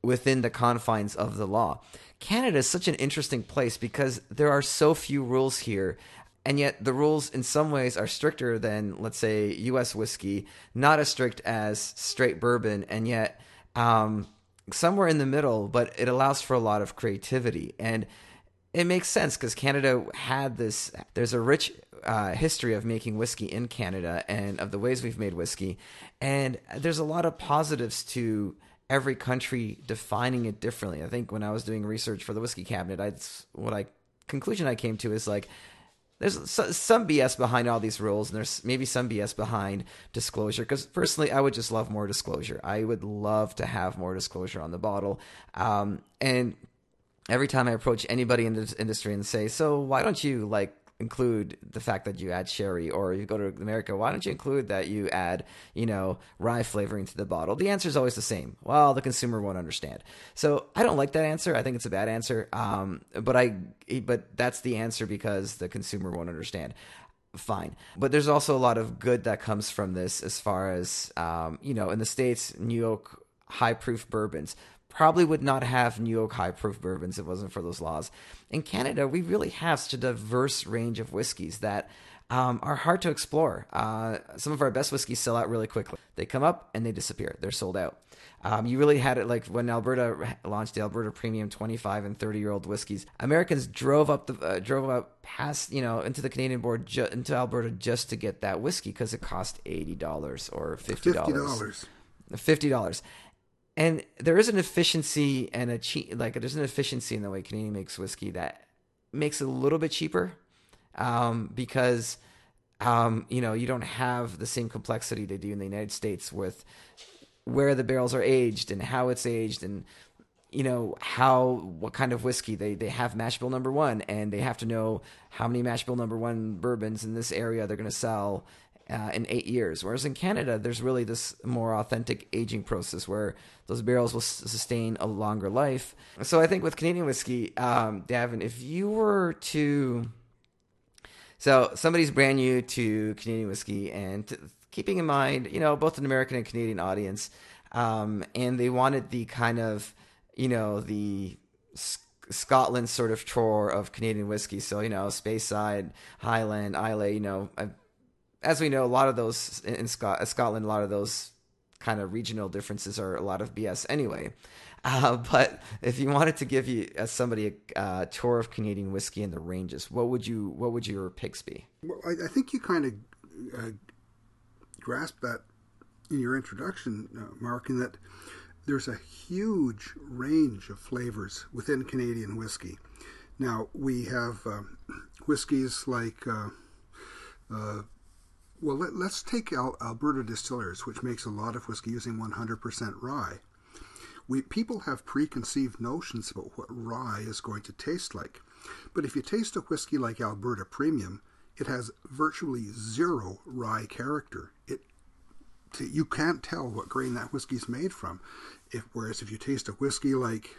within the confines of the law canada is such an interesting place because there are so few rules here and yet the rules in some ways are stricter than let's say U.S. whiskey, not as strict as straight bourbon, and yet um, somewhere in the middle. But it allows for a lot of creativity, and it makes sense because Canada had this. There's a rich uh, history of making whiskey in Canada and of the ways we've made whiskey, and there's a lot of positives to every country defining it differently. I think when I was doing research for the whiskey cabinet, I what I conclusion I came to is like there's some BS behind all these rules, and there's maybe some BS behind disclosure. Because personally, I would just love more disclosure. I would love to have more disclosure on the bottle. Um, and every time I approach anybody in this industry and say, "So why don't you like include the fact that you add sherry or you go to America, why don't you include that you add, you know, rye flavoring to the bottle? The answer is always the same. Well, the consumer won't understand. So I don't like that answer. I think it's a bad answer. Um, but I, but that's the answer because the consumer won't understand. Fine. But there's also a lot of good that comes from this as far as, um, you know, in the States, New York high proof bourbons probably would not have New York high proof bourbons if it wasn't for those laws. In Canada, we really have such a diverse range of whiskeys that um, are hard to explore. Uh, some of our best whiskeys sell out really quickly. They come up and they disappear. They're sold out. Um, you really had it like when Alberta launched the Alberta Premium 25 and 30 year old whiskeys. Americans drove up the uh, drove up past you know into the Canadian board ju- into Alberta just to get that whiskey because it cost eighty dollars or fifty dollars. Fifty dollars, and there is an efficiency and a cheap like there's an efficiency in the way Canadian makes whiskey that makes it a little bit cheaper um, because um, you know you don't have the same complexity they do in the United States with where the barrels are aged and how it's aged and you know how what kind of whiskey. They they have mash bill number one and they have to know how many mash bill number one bourbons in this area they're going to sell uh, in eight years. Whereas in Canada, there's really this more authentic aging process where those barrels will sustain a longer life. So I think with Canadian whiskey, um, Davin, if you were to, so somebody's brand new to Canadian whiskey, and keeping in mind, you know, both an American and Canadian audience, um, and they wanted the kind of, you know, the Scotland sort of tour of Canadian whiskey. So, you know, Speyside, Highland, Islay, you know, I've as we know, a lot of those in Scot- Scotland, a lot of those kind of regional differences are a lot of BS anyway. Uh, [laughs] but if you wanted to give you as somebody a uh, tour of Canadian whiskey and the ranges, what would you what would your picks be? Well, I, I think you kind of uh, grasp that in your introduction, uh, Mark, in that there's a huge range of flavors within Canadian whiskey. Now we have um, [clears throat] whiskeys like. Well, let, us take Al- Alberta Distillers, which makes a lot of whiskey using 100% rye. We people have preconceived notions about what rye is going to taste like, but if you taste a whiskey like Alberta Premium, it has virtually zero rye character. It you can't tell what grain that whiskey is made from. If, whereas if you taste a whiskey like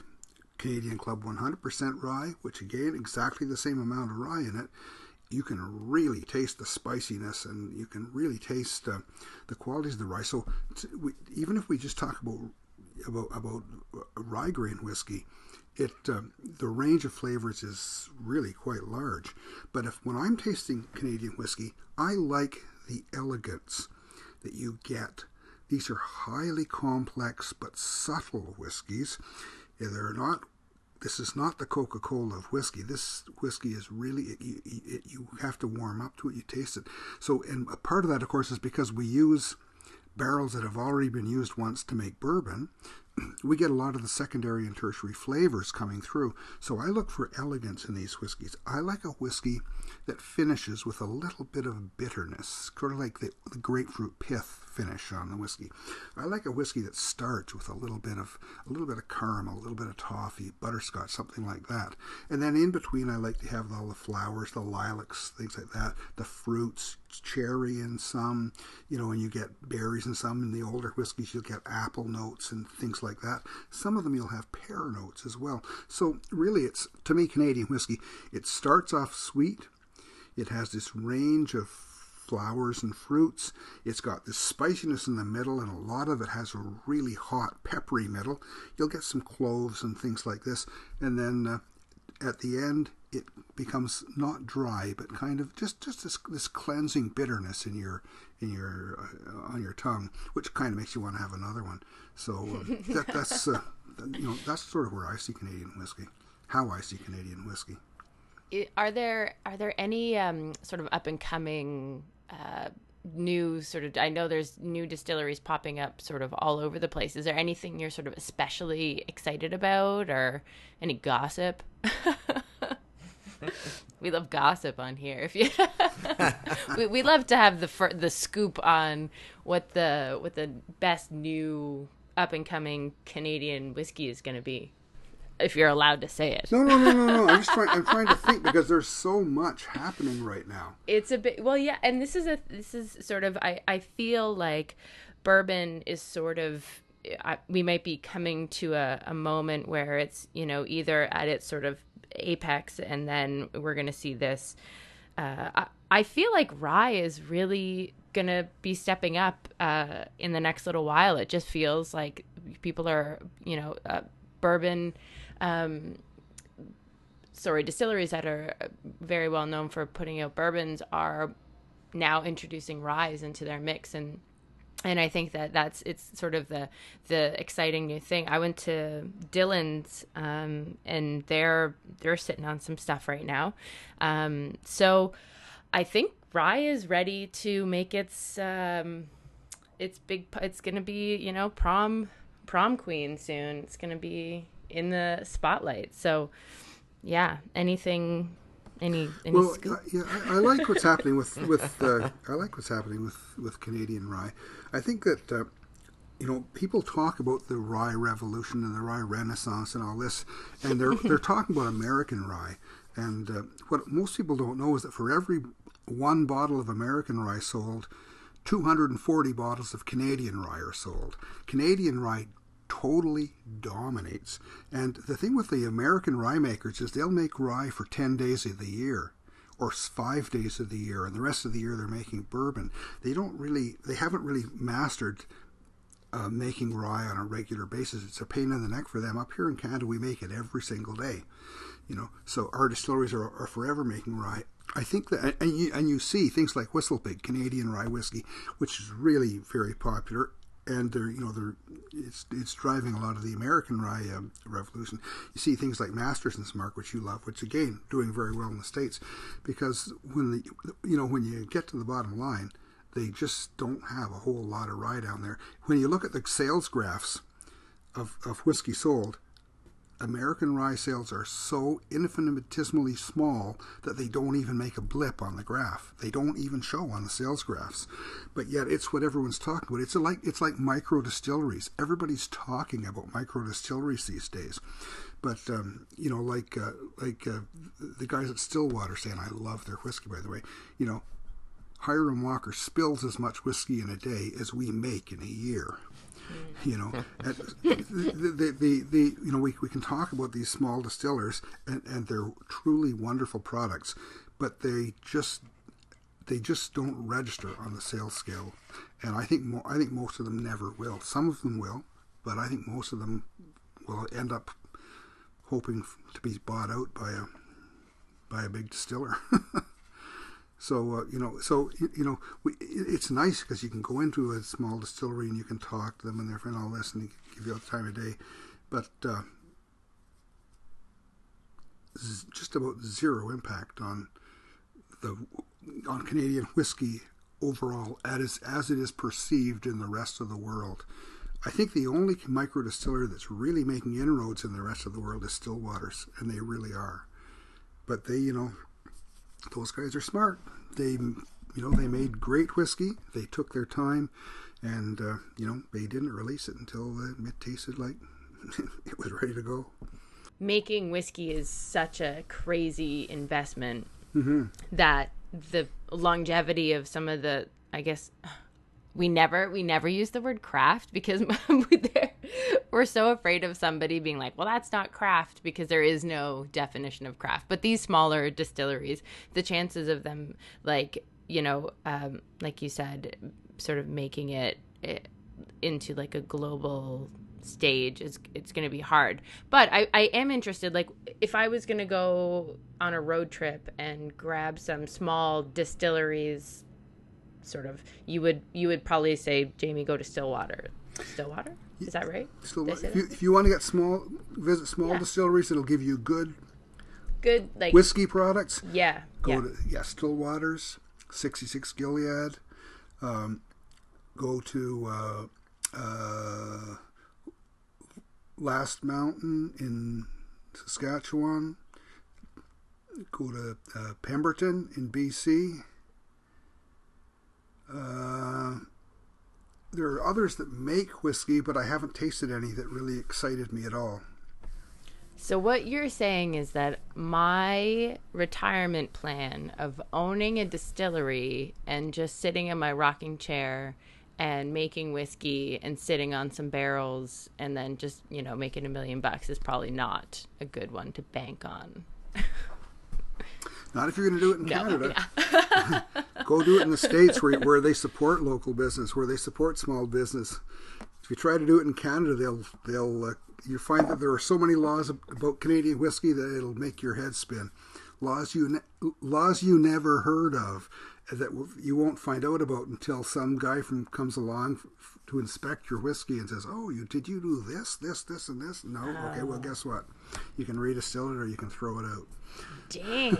Canadian Club 100% rye, which again exactly the same amount of rye in it, you can really taste the spiciness and you can really taste uh, the qualities of the rye. So we, even if we just talk about about about rye grain whiskey, it uh, the range of flavors is really quite large. But if when I'm tasting Canadian whiskey, I like the elegance that you get. These are highly complex but subtle whiskies. They're not this is not the Coca Cola of whiskey. This whiskey is really, it, you, it, you have to warm up to it, you taste it. So, and a part of that, of course, is because we use barrels that have already been used once to make bourbon. [clears throat] We get a lot of the secondary and tertiary flavors coming through. So I look for elegance in these whiskeys. I like a whiskey that finishes with a little bit of bitterness, sort of like the, the grapefruit pith finish on the whiskey. I like a whiskey that starts with a little bit of a little bit of caramel, a little bit of toffee, butterscotch, something like that. And then in between, I like to have all the flowers, the lilacs, things like that, the fruits, cherry in some, you know, and you get berries in some. In the older whiskeys, you'll get apple notes and things like that. Some of them you'll have pear notes as well. So really, it's to me Canadian whiskey. It starts off sweet. It has this range of flowers and fruits. It's got this spiciness in the middle, and a lot of it has a really hot, peppery middle. You'll get some cloves and things like this, and then uh, at the end, it becomes not dry, but kind of just just this, this cleansing bitterness in your in your uh, on your tongue, which kind of makes you want to have another one. So uh, [laughs] that, that's uh, you know that's sort of where I see Canadian whiskey, how I see Canadian whiskey. Are there are there any um, sort of up and coming new sort of? I know there's new distilleries popping up sort of all over the place. Is there anything you're sort of especially excited about, or any gossip? [laughs] we love gossip on here. If you, [laughs] we, we love to have the fir- the scoop on what the what the best new up and coming Canadian whiskey is going to be if you're allowed to say it. No, no, no, no, no. I'm just trying. I'm trying to think because there's so much happening right now. It's a bit. Well, yeah, and this is a. This is sort of. I I feel like bourbon is sort of. I, we might be coming to a, a moment where it's you know either at its sort of apex and then we're going to see this. Uh, I, I feel like rye is really going to be stepping up uh, in the next little while. It just feels like people are, you know, uh, bourbon um, sorry, distilleries that are very well known for putting out bourbons are now introducing rye into their mix and and I think that that's it's sort of the the exciting new thing. I went to Dillon's um, and they're they're sitting on some stuff right now. Um, so I think rye is ready to make its um, its big. It's gonna be you know prom prom queen soon. It's gonna be in the spotlight. So, yeah, anything, any, any well, uh, yeah, I, I, like what's happening with with uh, I like what's happening with with Canadian rye. I think that. Uh, you know, people talk about the rye revolution and the rye renaissance and all this, and they're [laughs] they're talking about American rye. And uh, what most people don't know is that for every one bottle of American rye sold, 240 bottles of Canadian rye are sold. Canadian rye totally dominates. And the thing with the American rye makers is they'll make rye for 10 days of the year or five days of the year, and the rest of the year they're making bourbon. They don't really, they haven't really mastered uh, making rye on a regular basis. It's a pain in the neck for them. Up here in Canada, we make it every single day. You know, so our distilleries are, are forever making rye. I think that, and you, and you see things like Whistlepig, Canadian rye whiskey, which is really very popular, and they're, you know, they're, it's it's driving a lot of the American rye revolution. You see things like Masterson's Mark, which you love, which again doing very well in the states, because when the, you know, when you get to the bottom line, they just don't have a whole lot of rye down there. When you look at the sales graphs of of whiskey sold, American rye sales are so infinitesimally small that they don't even make a blip on the graph. They don't even show on the sales graphs. But yet it's what everyone's talking about. It's like it's like micro distilleries. Everybody's talking about micro distilleries these days. But um, you know, like uh, like uh, the guys at Stillwater saying, I love their whiskey. By the way, you know, Hiram Walker spills as much whiskey in a day as we make in a year. Mm. You know, [laughs] the, the, the, the, you know we, we can talk about these small distillers and, and they're truly wonderful products, but they just they just don't register on the sales scale, and I think mo- I think most of them never will. Some of them will, but I think most of them will end up hoping to be bought out by a by a big distiller. [laughs] So uh, you know, so you know, we, it's nice because you can go into a small distillery and you can talk to them and their friend all this and they give you all the time of day, but uh, just about zero impact on the on Canadian whiskey overall as as it is perceived in the rest of the world. I think the only micro distiller that's really making inroads in the rest of the world is Stillwaters, and they really are. But they, you know, those guys are smart. They, you know, they made great whiskey. They took their time, and uh, you know, they didn't release it until it tasted like [laughs] it was ready to go. Making whiskey is such a crazy investment mm-hmm. that the longevity of some of the, I guess, we never we never use the word craft because [laughs] we're so afraid of somebody being like well that's not craft because there is no definition of craft but these smaller distilleries the chances of them like you know um, like you said sort of making it, it into like a global stage is it's going to be hard but I, I am interested like if i was going to go on a road trip and grab some small distilleries sort of you would you would probably say Jamie go to Stillwater. Stillwater is that right? Stillwater. If you, if you, want to get small visit small yeah. distilleries, it'll give you good good like whiskey products. Yeah. Go yeah. to yeah Stillwaters, sixty six Gilead. Um, go to uh, uh, Last Mountain in Saskatchewan. Go to uh, Pemberton in BC. There are others that make whiskey, but I haven't tasted any that really excited me at all. So, what you're saying is that my retirement plan of owning a distillery and just sitting in my rocking chair and making whiskey and sitting on some barrels and then just, you know, making a million bucks is probably not a good one to bank on. Not if you're going to do it in [laughs] no, Canada. Yeah. [laughs] Go do it in the states where where they support local business, where they support small business. If you try to do it in Canada, they'll they'll uh, you find that there are so many laws about Canadian whiskey that it'll make your head spin. Laws you ne- laws you never heard of that you won't find out about until some guy from comes along to inspect your whiskey and says, "Oh, you did you do this, this, this, and this?" No, oh. okay. Well, oh. guess what? You can redistill it or you can throw it out. Dang.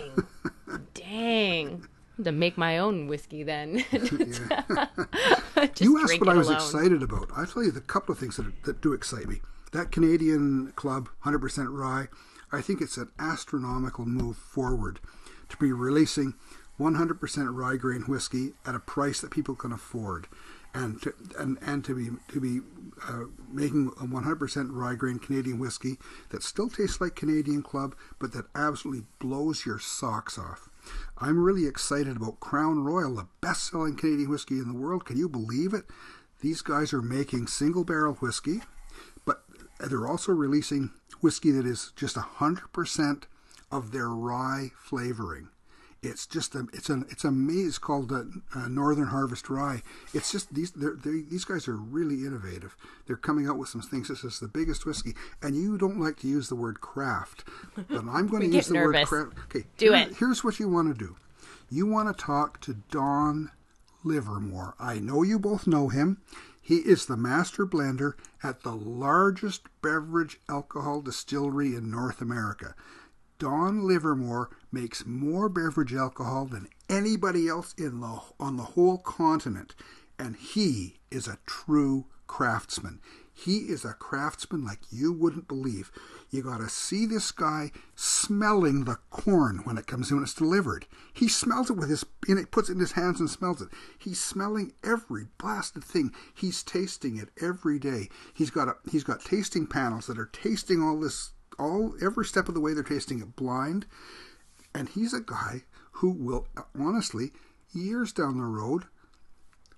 [laughs] Dang. To make my own whiskey then. [laughs] [laughs] [laughs] you asked what I was alone. excited about. I'll tell you the couple of things that, that do excite me. That Canadian Club 100% rye, I think it's an astronomical move forward to be releasing 100% rye grain whiskey at a price that people can afford and to, and, and to be to be uh, making a 100% rye grain Canadian whiskey that still tastes like Canadian Club, but that absolutely blows your socks off. I'm really excited about Crown Royal, the best selling Canadian whiskey in the world. Can you believe it? These guys are making single barrel whiskey, but they're also releasing whiskey that is just 100% of their rye flavoring. It's just a, it's an it's amazing. It's called uh, uh, Northern Harvest Rye. It's just these they're, they're, these guys are really innovative. They're coming out with some things. This is the biggest whiskey, and you don't like to use the word craft, but I'm going [laughs] to use the nervous. word craft. Okay, do here, it. Here's what you want to do. You want to talk to Don Livermore. I know you both know him. He is the master blender at the largest beverage alcohol distillery in North America. Don Livermore makes more beverage alcohol than anybody else in the on the whole continent, and he is a true craftsman. He is a craftsman like you wouldn't believe. You got to see this guy smelling the corn when it comes in when it's delivered. He smells it with his and it puts it in his hands and smells it. He's smelling every blasted thing. He's tasting it every day. He's got a he's got tasting panels that are tasting all this all every step of the way they're tasting it blind. And he's a guy who will honestly years down the road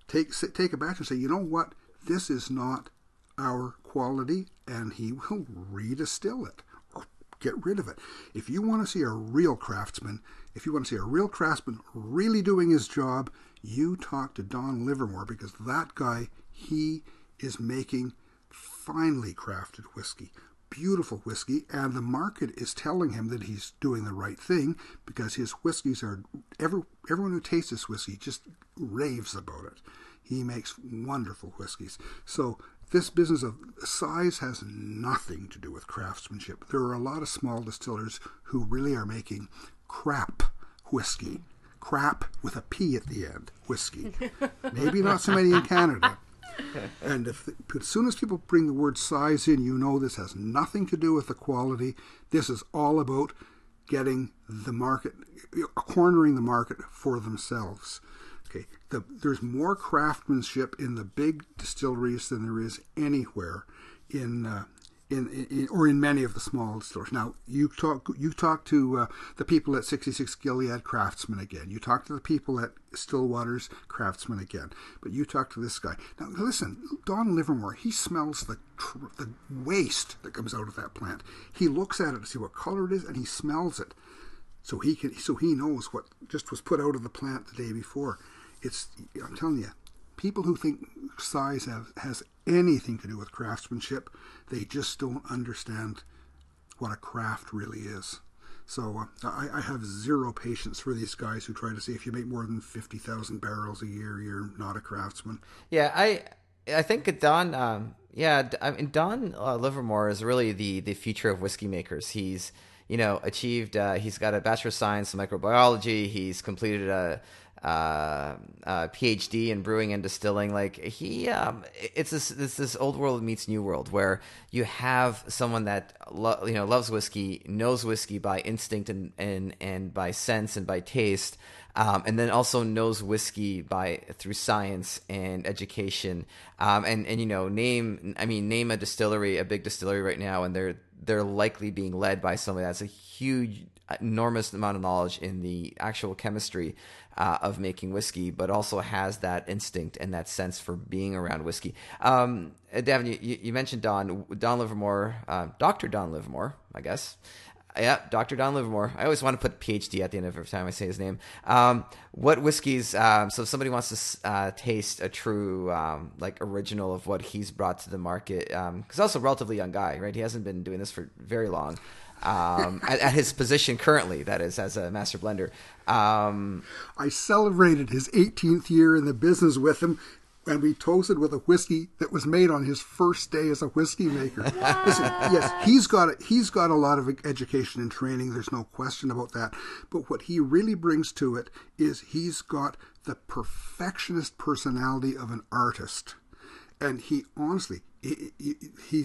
take take it back and say, you know what, this is not our quality, and he will redistill it or get rid of it. If you want to see a real craftsman, if you want to see a real craftsman really doing his job, you talk to Don Livermore because that guy, he is making finely crafted whiskey. Beautiful whiskey, and the market is telling him that he's doing the right thing because his whiskeys are every, everyone who tastes this whiskey just raves about it. He makes wonderful whiskeys. So this business of size has nothing to do with craftsmanship. There are a lot of small distillers who really are making crap whiskey. Crap with a P at the end, whiskey. [laughs] Maybe not so many in Canada. [laughs] And if, as soon as people bring the word size in, you know this has nothing to do with the quality. This is all about getting the market, cornering the market for themselves. Okay, the, there's more craftsmanship in the big distilleries than there is anywhere in, uh, in, in, or in many of the small stores. Now you talk you talk to uh, the people at 66 Gilead Craftsman again. You talk to the people at Stillwater's Craftsman again. But you talk to this guy. Now listen, Don Livermore. He smells the tr- the waste that comes out of that plant. He looks at it to see what color it is, and he smells it. So he can so he knows what just was put out of the plant the day before it's I'm telling you, people who think size have, has anything to do with craftsmanship, they just don't understand what a craft really is. So uh, I, I, have zero patience for these guys who try to say if you make more than fifty thousand barrels a year, you're not a craftsman. Yeah, I I think Don. Um, yeah, I mean Don uh, Livermore is really the the future of whiskey makers. He's you know achieved. Uh, he's got a bachelor of science in microbiology. He's completed a uh, uh, PhD in brewing and distilling. Like he, um, it's this, it's this old world meets new world where you have someone that lo- you know loves whiskey, knows whiskey by instinct and and and by sense and by taste. Um, and then also knows whiskey by through science and education. Um, and and you know, name I mean, name a distillery, a big distillery right now, and they're they're likely being led by somebody that's a huge, enormous amount of knowledge in the actual chemistry uh, of making whiskey, but also has that instinct and that sense for being around whiskey. Um, Davin, you, you, mentioned Don Don Livermore, uh, Doctor Don Livermore, I guess. Yeah, Dr. Don Livermore. I always want to put PhD at the end of every time I say his name. Um, what whiskeys? Um, so if somebody wants to uh, taste a true um, like original of what he's brought to the market, because um, also a relatively young guy, right? He hasn't been doing this for very long. Um, at, at, his position currently, that is, as a master blender. Um, I celebrated his 18th year in the business with him and we toasted with a whiskey that was made on his first day as a whiskey maker. [laughs] Listen, yes, he's got a, he's got a lot of education and training. There's no question about that. But what he really brings to it is he's got the perfectionist personality of an artist, and he honestly he, he, he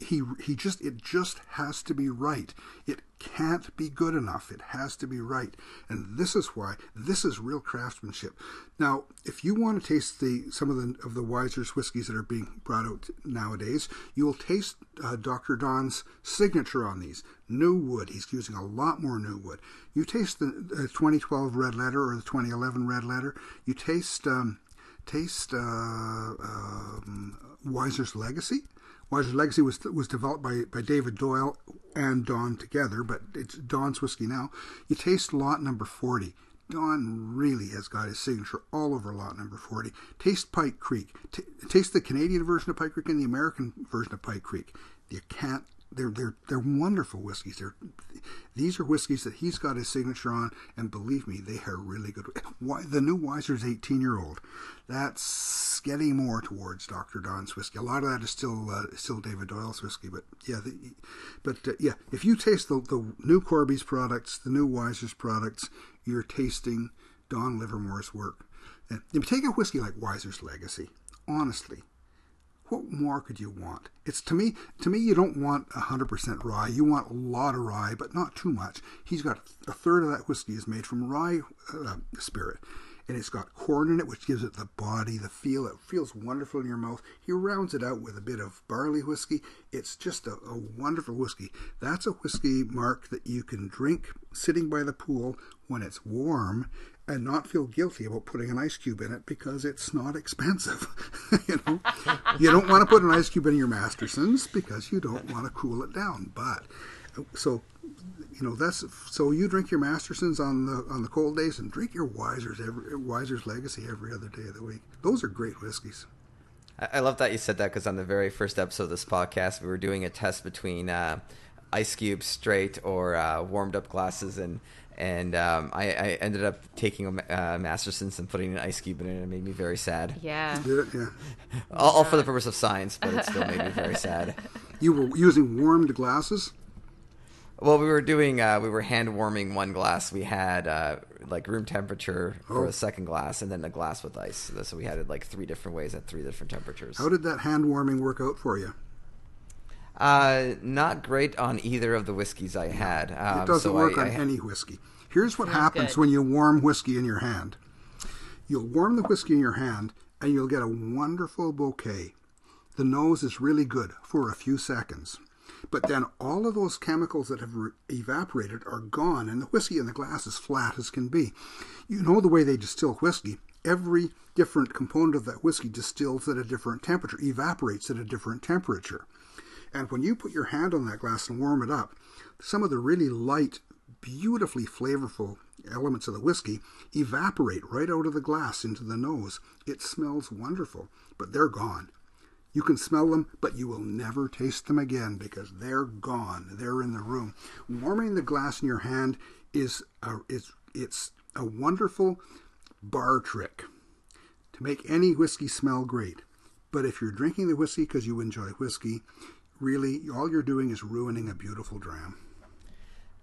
he he just it just has to be right. It can't be good enough. It has to be right. And this is why this is real craftsmanship. Now, if you want to taste the some of the of the Wiser's whiskeys that are being brought out nowadays, you will taste uh, Dr. Don's signature on these. New wood. He's using a lot more new wood. You taste the, the 2012 red letter or the 2011 red letter. You taste um, taste uh, um, Wiser's legacy Wiser's Legacy was was developed by, by David Doyle and Don together, but it's Don's whiskey now. You taste lot number 40. Don really has got his signature all over lot number 40. Taste Pike Creek. T- taste the Canadian version of Pike Creek and the American version of Pike Creek. You can't they're they're they're wonderful whiskeys. They're these are whiskeys that he's got his signature on, and believe me, they are really good. Why the new Wiser's eighteen year old? That's getting more towards Doctor Don's whiskey. A lot of that is still uh, still David Doyle's whiskey, but yeah, the, but uh, yeah, if you taste the the new Corby's products, the new Wiser's products, you're tasting Don Livermore's work. And take a whiskey like Wiser's Legacy. Honestly, what more could you want? It's to me, to me, you don't want hundred percent rye. You want a lot of rye, but not too much. He's got a third of that whiskey is made from rye uh, spirit, and it's got corn in it, which gives it the body, the feel. It feels wonderful in your mouth. He rounds it out with a bit of barley whiskey. It's just a, a wonderful whiskey. That's a whiskey, Mark, that you can drink sitting by the pool when it's warm and not feel guilty about putting an ice cube in it because it's not expensive. [laughs] you know, you don't want to put an ice cube in your Mastersons because you don't want to cool it down. But so you know that's so you drink your Mastersons on the on the cold days and drink your Wiser's every Wiser's Legacy every other day of the week. Those are great whiskeys. I love that you said that because on the very first episode of this podcast, we were doing a test between uh, ice cubes straight or uh, warmed up glasses and and um, I, I, ended up taking a uh, Masterson's and putting an ice cube in it. and It made me very sad. Yeah. yeah. [laughs] All, all, for the purpose of science, but it still made me very sad. [laughs] You were using warmed glasses. Well, we were doing uh, we were hand warming one glass. We had uh, like room temperature for oh. a second glass, and then a glass with ice. So we had it like three different ways at three different temperatures. How did that hand warming work out for you? Uh, not great on either of the whiskeys I had. Um, it doesn't so work I, on I, any whiskey. Here's what happens good. when you warm whiskey in your hand. You'll warm the whiskey in your hand, and you'll get a wonderful bouquet. The nose is really good for a few seconds. But then all of those chemicals that have re- evaporated are gone, and the whiskey in the glass is flat as can be. You know the way they distill whiskey. Every different component of that whiskey distills at a different temperature, evaporates at a different temperature. And when you put your hand on that glass and warm it up, some of the really light, beautifully flavorful elements of the whiskey evaporate right out of the glass into the nose. It smells wonderful, but they're gone. You can smell them, but you will never taste them again because they're gone. They're in the room. Warming the glass in your hand is a, it's, it's a wonderful bar trick to make any whiskey smell great. But if you're drinking the whiskey because you enjoy whiskey, really all you're doing is ruining a beautiful dram.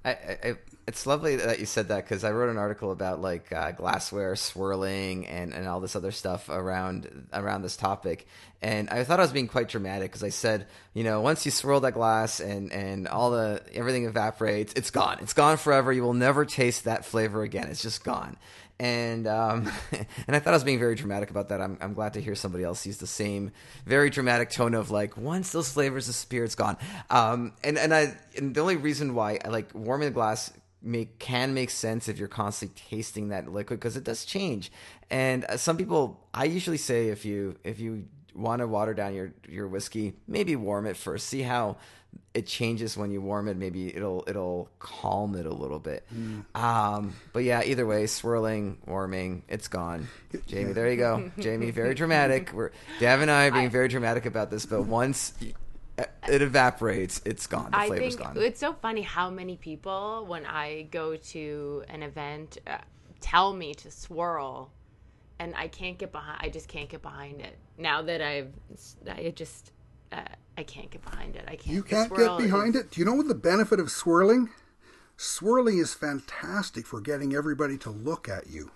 I, I, it's lovely that you said that because I wrote an article about like uh, glassware swirling and, and all this other stuff around around this topic, and I thought I was being quite dramatic because I said, you know, once you swirl that glass and and all the everything evaporates, it's gone. It's gone forever. You will never taste that flavor again. It's just gone and um, [laughs] and I thought I was being very dramatic about that. I'm I'm glad to hear somebody else use the same very dramatic tone of like once those flavors of it's gone. Um, and and I and the only reason why I like warming the glass make can make sense if you're constantly tasting that liquid because it does change. And uh, some people, I usually say if you if you want to water down your your whiskey, maybe warm it first. See how it changes when you warm it. Maybe it'll it'll calm it a little bit. Mm. Um, but yeah, either way, swirling, warming, it's gone. Jamie, there you go. [laughs] Jamie, very dramatic. We're Dav and I are being I, very dramatic about this, but once it evaporates, it's gone. The I flavor's think gone. It's so funny how many people, when I go to an event, uh, tell me to swirl, and I can't get behind. I just can't get behind it. Now that I've, I just uh, I can't get behind it. I can't. You can't get behind it. Do you know what the benefit of swirling? Swirling is fantastic for getting everybody to look at you.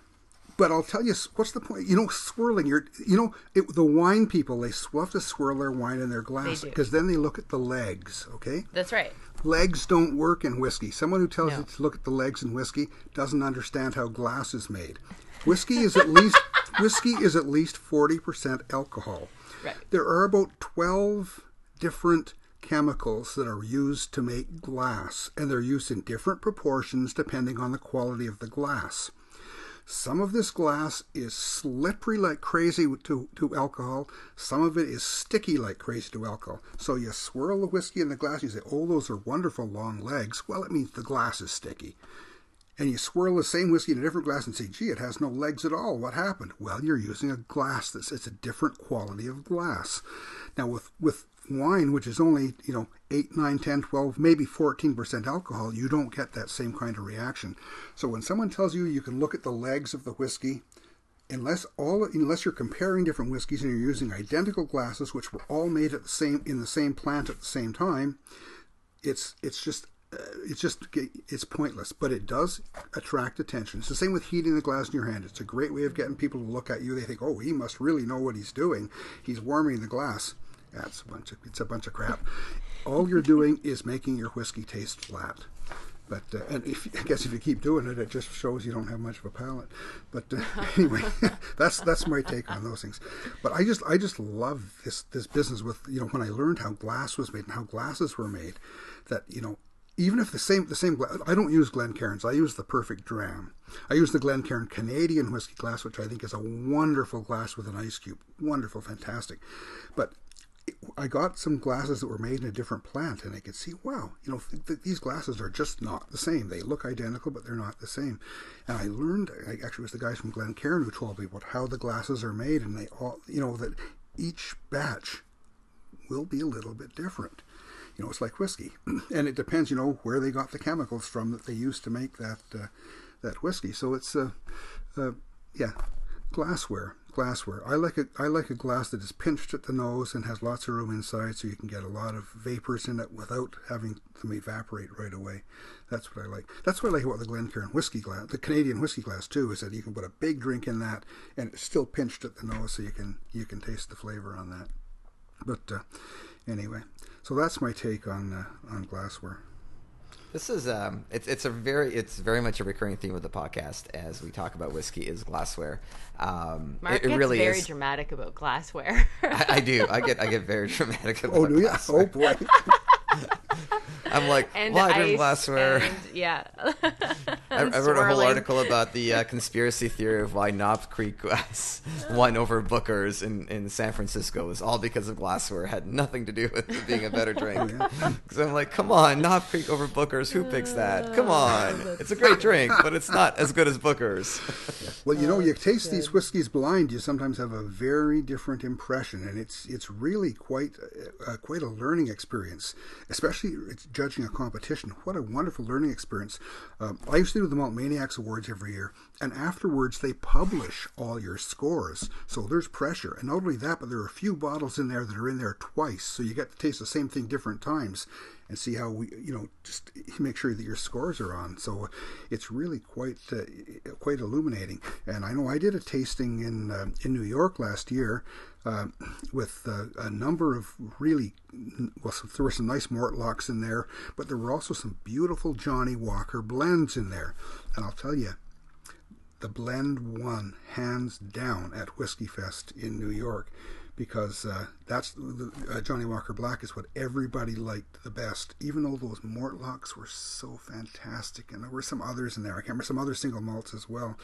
but I'll tell you, what's the point? You know, swirling. You're, you know, it, the wine people they love to swirl their wine in their glass because then they look at the legs. Okay, That's right. legs don't work in whiskey. Someone who tells No. you to look at the legs in whiskey doesn't understand how glass is made. Whiskey is at least [laughs] whiskey is at least forty percent alcohol. Right. There are about twelve different chemicals that are used to make glass, and they're used in different proportions depending on the quality of the glass. Some of this glass is slippery like crazy to, to alcohol. Some of it is sticky like crazy to alcohol. So you swirl the whiskey in the glass, you say, oh, those are wonderful long legs. Well, it means the glass is sticky. And you swirl the same whiskey in a different glass and say, gee, it has no legs at all. What happened? Well, you're using a glass that's it's a different quality of glass. Now, with, with wine, which is only, you know, 8, 9, 10, 12, maybe 14% alcohol, you don't get that same kind of reaction. So when someone tells you you can look at the legs of the whiskey, unless all unless you're comparing different whiskeys and you're using identical glasses which were all made at the same in the same plant at the same time, it's it's just uh, it's just it's pointless, but it does attract attention. It's the same with heating the glass in your hand. It's a great way of getting people to look at you. They think, "Oh, he must really know what he's doing. He's warming the glass." That's a bunch of it's a bunch of crap. All you're doing is making your whiskey taste flat. But uh, and if I guess if you keep doing it, it just shows you don't have much of a palate. But uh, [laughs] anyway, [laughs] that's that's my take on those things. But I just I just love this this business with you know when I learned how glass was made and how glasses were made, that you know even if the same the same I don't use Glencairns. I use the Perfect Dram. I use the Glencairn Canadian whiskey glass, which I think is a wonderful glass with an ice cube. Wonderful, fantastic. But I got some glasses that were made in a different plant, and I could see, wow, you know, th- th- these glasses are just not the same. They look identical, but they're not the same. And I learned, I actually it was the guys from Glencairn who told me about how the glasses are made, and they all, you know, that each batch will be a little bit different. You know, it's like whiskey, [clears throat] and it depends, you know, where they got the chemicals from that they used to make that uh, that whiskey. So it's, uh, uh, yeah, glassware glassware. I like a I like a glass that is pinched at the nose and has lots of room inside, so you can get a lot of vapors in it without having them evaporate right away. That's what I like. That's what I like about the Glencairn whiskey glass, the Canadian whiskey glass too, is that you can put a big drink in that and it's still pinched at the nose, so you can you can taste the flavor on that. But uh, anyway, so that's my take on uh, on glassware. This is um, it's it's a very it's very much a recurring theme of the podcast as we talk about whiskey is glassware. Um, Mark it, it gets really very is. dramatic about glassware. I, I do. I get I get very [laughs] dramatic about Oh, do you? glassware. Oh boy. [laughs] I'm like, and well, I drink ice glassware. and- yeah. [laughs] I, I wrote a whole article about the uh, [laughs] conspiracy theory of why Knob Creek glass [laughs] won over Booker's in, in San Francisco. It was all because of glassware. It had nothing to do with it being a better drink. Because I'm like, come on, Knob Creek over Booker's. Who picks that? Come on. It's a great drink, but it's not as good as Booker's. Well, you know, you taste these whiskeys blind, you sometimes have a very different impression, and it's it's really quite uh, quite a learning experience, especially it's judging a competition. What a wonderful learning experience! Um, I used to do the Malt Maniacs Awards every year, and afterwards they publish all your scores, so there's pressure. And not only that, but there are a few bottles in there that are in there twice, so you get to taste the same thing different times and see how we, you know, just make sure that your scores are on. So it's really quite uh, quite illuminating. And I know I did a tasting in uh, in New York last year uh, with a number of really well, so there were some nice Mortlachs in there, but there were also some beautiful Johnnie Walker blends in there. And I'll tell you, the blend won hands down at WhiskyFest in New York because uh, that's uh, Johnnie Walker Black is what everybody liked the best. Even though those Mortlachs were so fantastic, and there were some others in there. I can't remember some other single malts as well.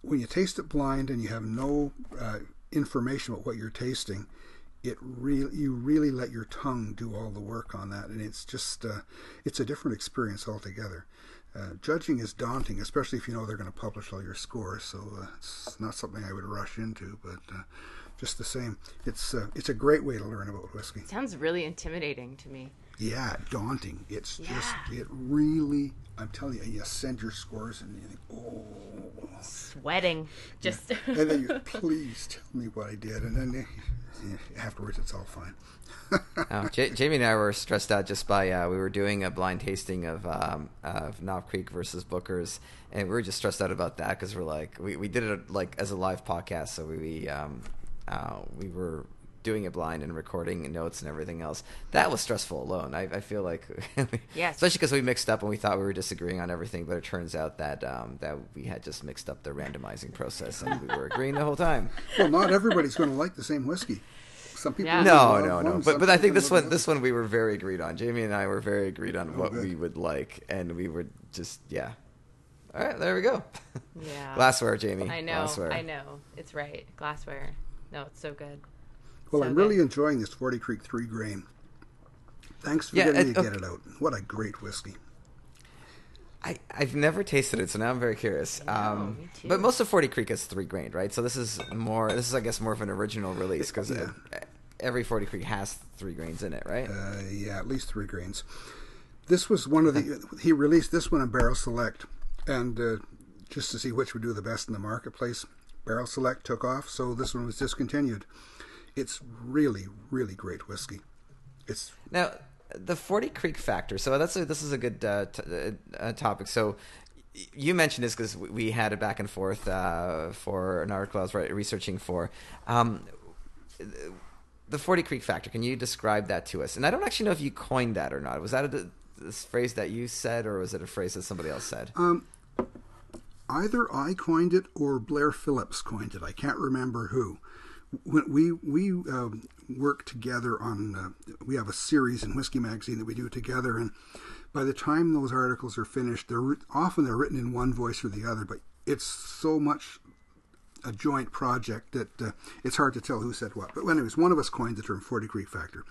When you taste it blind and you have no uh, information about what you're tasting, it really you really let your tongue do all the work on that, and it's just uh, it's a different experience altogether. Uh, judging is daunting, especially if you know they're going to publish all your scores. So uh, it's not something I would rush into, but just the same, it's uh, it's a great way to learn about whiskey. Sounds really intimidating to me. Yeah, daunting. It's Yeah. just it really. I'm telling you, you send your scores and you think, oh, Sweating. Just. [laughs] and then you please tell me what I did, and then eh, [laughs] afterwards it's all fine. Oh, J- [laughs] Jamie and I were stressed out just by uh, we were doing a blind tasting of um, of Knob Creek versus Booker's, and we were just stressed out about that because we're like we, we did it like as a live podcast, so we um, uh, we were doing it blind and recording notes and everything else. That was stressful alone. I, I feel like [laughs] Yes. especially because we mixed up and we thought we were disagreeing on everything, but it turns out that um, that we had just mixed up the randomizing process and we were agreeing the whole time. [laughs] Well, not everybody's going to like the same whiskey. Some people Yeah. No, no, no. one, But but I think this one this one we were very agreed on. Jamie and I were very agreed on what good. we would like, and we were just yeah. All right, there we go. [laughs] Yeah. Glassware, Jamie. I know. Glassware. I know. It's right. Glassware. No, it's so good. Well, So I'm good. really enjoying this 40 Creek 3 grain. Thanks for Yeah, getting me it- to get it out. What a great whiskey. I I've never tasted it, so now I'm very curious. um, me too. but most of Forty Creek is three grained, right? So this is more. This is I guess more of an original release because Yeah. every Forty Creek has three grains in it, right? Uh, yeah, at least three grains. This was one of the. He released this one in Barrel Select, and uh, just to see which would do the best in the marketplace, Barrel Select took off, so this one was discontinued. It's really, really great whiskey. It's Now, the Forty Creek factor. So that's a, this is a good uh, t- uh, topic. So you mentioned this because we had a back and forth uh, for an article I was researching for. Um, the Forty Creek factor. Can you describe that to us? And I don't actually know if you coined that or not. Was that a, this phrase that you said, or was it a phrase that somebody else said? Either I coined it or Blair Phillips coined it. I can't remember who. When we we um, work together on, uh, we have a series in Whiskey Magazine that we do together, and by the time those articles are finished, they're often they're written in one voice or the other, but it's so much a joint project that uh, it's hard to tell who said what. But anyways, one of us coined the term 40 Creek Factor.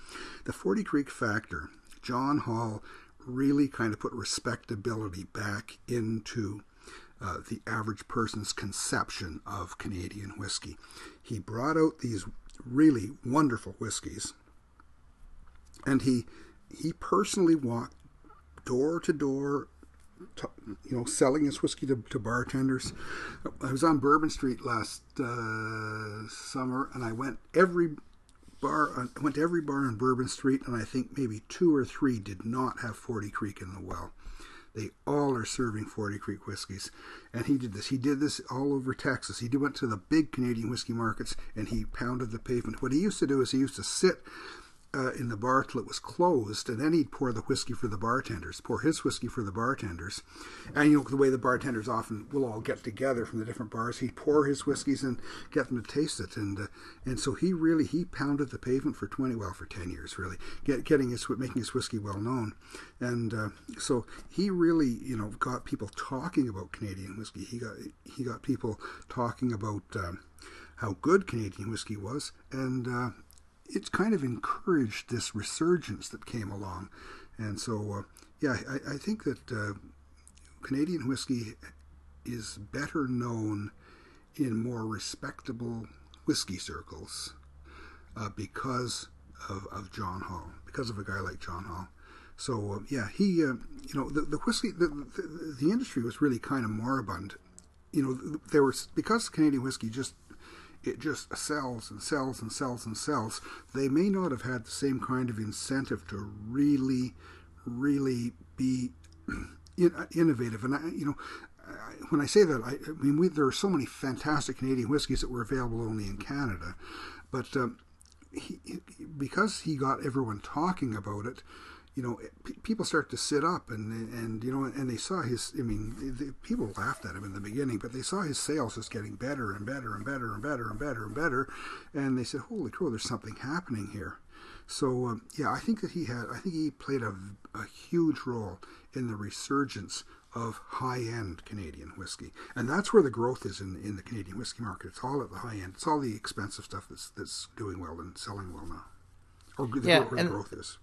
The 40 Creek Factor, John Hall really kind of put respectability back into uh, the average person's conception of Canadian whiskey. He brought out these really wonderful whiskeys, and he he personally walked door to door you know, selling his whiskey to, to bartenders. I was on Bourbon Street last uh, summer, and I went every bar. I went to every bar on Bourbon Street, and I think maybe two or three did not have Forty Creek in the well. They all are serving Forty Creek whiskeys, and he did this. He did this all over Texas. He went to the big Canadian whiskey markets, and he pounded the pavement. What he used to do is he used to sit uh, in the bar till it was closed, and then he'd pour the whiskey for the bartenders, pour his whiskey for the bartenders. And you know the way the bartenders often will all get together from the different bars, he'd pour his whiskeys and get them to taste it, and uh, and so he really he pounded the pavement for twenty well for ten years really, get, getting his making his whiskey well known, and uh, so he really you know got people talking about Canadian whiskey. He got he got people talking about. Um, how good Canadian whiskey was, and uh, it's kind of encouraged this resurgence that came along. And so, uh, yeah, I, I think that uh, Canadian whiskey is better known in more respectable whiskey circles uh, because of, of John Hall, because of a guy like John Hall. So, uh, yeah, he, uh, you know, the, the whiskey, the, the, the industry was really kind of moribund. You know, there was, because Canadian whiskey just it just sells and sells and sells and sells. They may not have had the same kind of incentive to really, really be [clears throat] in, innovative. And I, you know, when I say that, I, I mean we, there are so many fantastic Canadian whiskies that were available only in Canada, but um, he, because he got everyone talking about it, you know, people start to sit up and and you know, and they saw his. I mean, the, people laughed at him in the beginning, but they saw his sales just getting better and better and better and better and better and better, and they said, "Holy crow, there's something happening here." So um, yeah, I think that he had. I think he played a, a huge role in the resurgence of high-end Canadian whiskey, and that's where the growth is in in the Canadian whiskey market. It's all at the high end. It's all the expensive stuff that's that's doing well and selling well now, or the, Yeah, where the and- growth is.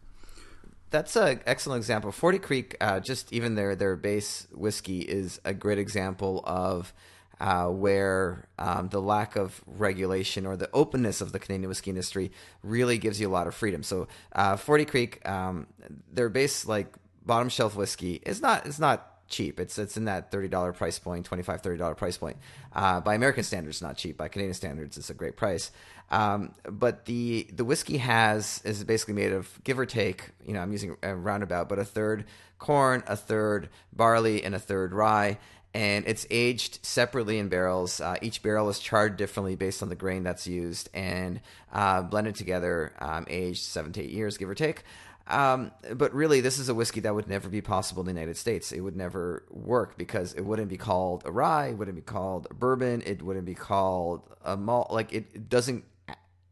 That's an excellent example. Forty Creek, uh, just even their their base whiskey is a great example of uh, where um, the lack of regulation or the openness of the Canadian whiskey industry really gives you a lot of freedom. So, uh, Forty Creek, um, their base like bottom shelf whiskey is not it's not cheap. It's it's in that thirty dollar price point, 25 30 dollar price point. Uh, by American standards, not cheap. By Canadian standards, it's a great price. Um, but the the whiskey has is basically made of give or take. You know, I'm using a roundabout, but a third corn, a third barley, and a third rye. And it's aged separately in barrels. Uh, each barrel is charred differently based on the grain that's used and uh, blended together, um, aged seven to eight years, give or take. Um, but really, this is a whiskey that would never be possible in the United States. It would never work because it wouldn't be called a rye, it wouldn't be called a bourbon, it wouldn't be called a malt. Like it, it doesn't.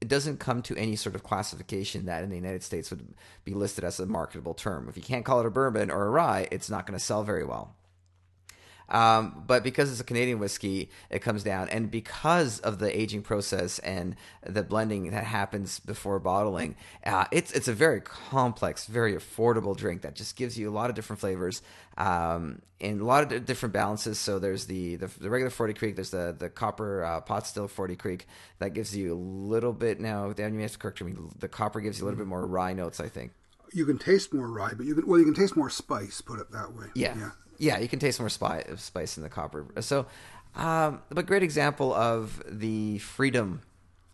It doesn't come to any sort of classification that in the United States would be listed as a marketable term. If you can't call it a bourbon or a rye, it's not going to sell very well. Um, but because it's a Canadian whiskey, it comes down. And because of the aging process and the blending that happens before bottling, uh, it's it's a very complex, very affordable drink that just gives you a lot of different flavors um, and a lot of different balances. So there's the, the, the regular Forty Creek, there's the the copper uh, pot still Forty Creek that gives you a little bit. Now, Dan, you have to correct me. The copper gives you a little bit more rye notes, I think. You can taste more rye, but you can well, you can taste more spice. Put it that way. Yeah. yeah yeah, you can taste more spice, in the copper. So, um, but great example of the freedom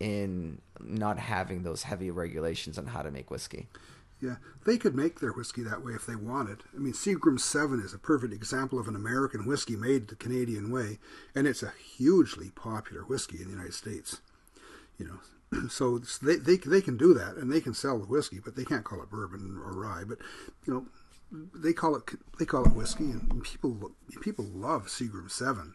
in not having those heavy regulations on how to make whiskey. Yeah, they could make their whiskey that way if they wanted. I mean, Seagram 7 is a perfect example of an American whiskey made the Canadian way, and it's a hugely popular whiskey in the United States. You know, [clears throat] so they, they, they can do that, and they can sell the whiskey, but they can't call it bourbon or rye. But, you know, they call it they call it whiskey, and people people love Seagram Seven,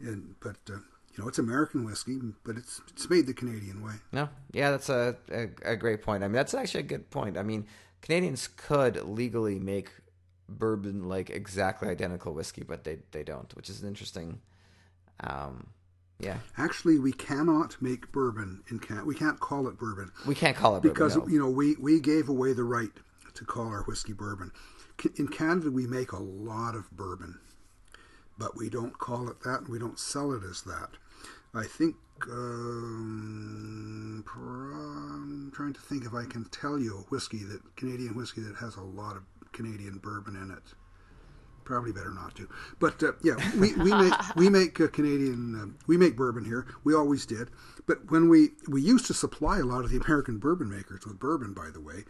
and but uh, you know it's American whiskey, but it's it's made the Canadian way. No, yeah, that's a, a, a great point. I mean, that's actually a good point. I mean, Canadians could legally make bourbon like exactly identical whiskey, but they they don't, which is an interesting. Um, yeah. Actually, we cannot make bourbon in Canada. We can't call it bourbon. We can't call it because bourbon, no. you know we we gave away the right to call our whiskey bourbon in Canada, we make a lot of bourbon, but we don't call it that and we don't sell it as that. I think, um, I'm trying to think if I can tell you a whiskey that, Canadian whiskey that has a lot of Canadian bourbon in it. Probably better not to. But uh, yeah, we, we make we make a Canadian uh, we make bourbon here. We always did. But when we we used to supply a lot of the American bourbon makers with bourbon, by the way,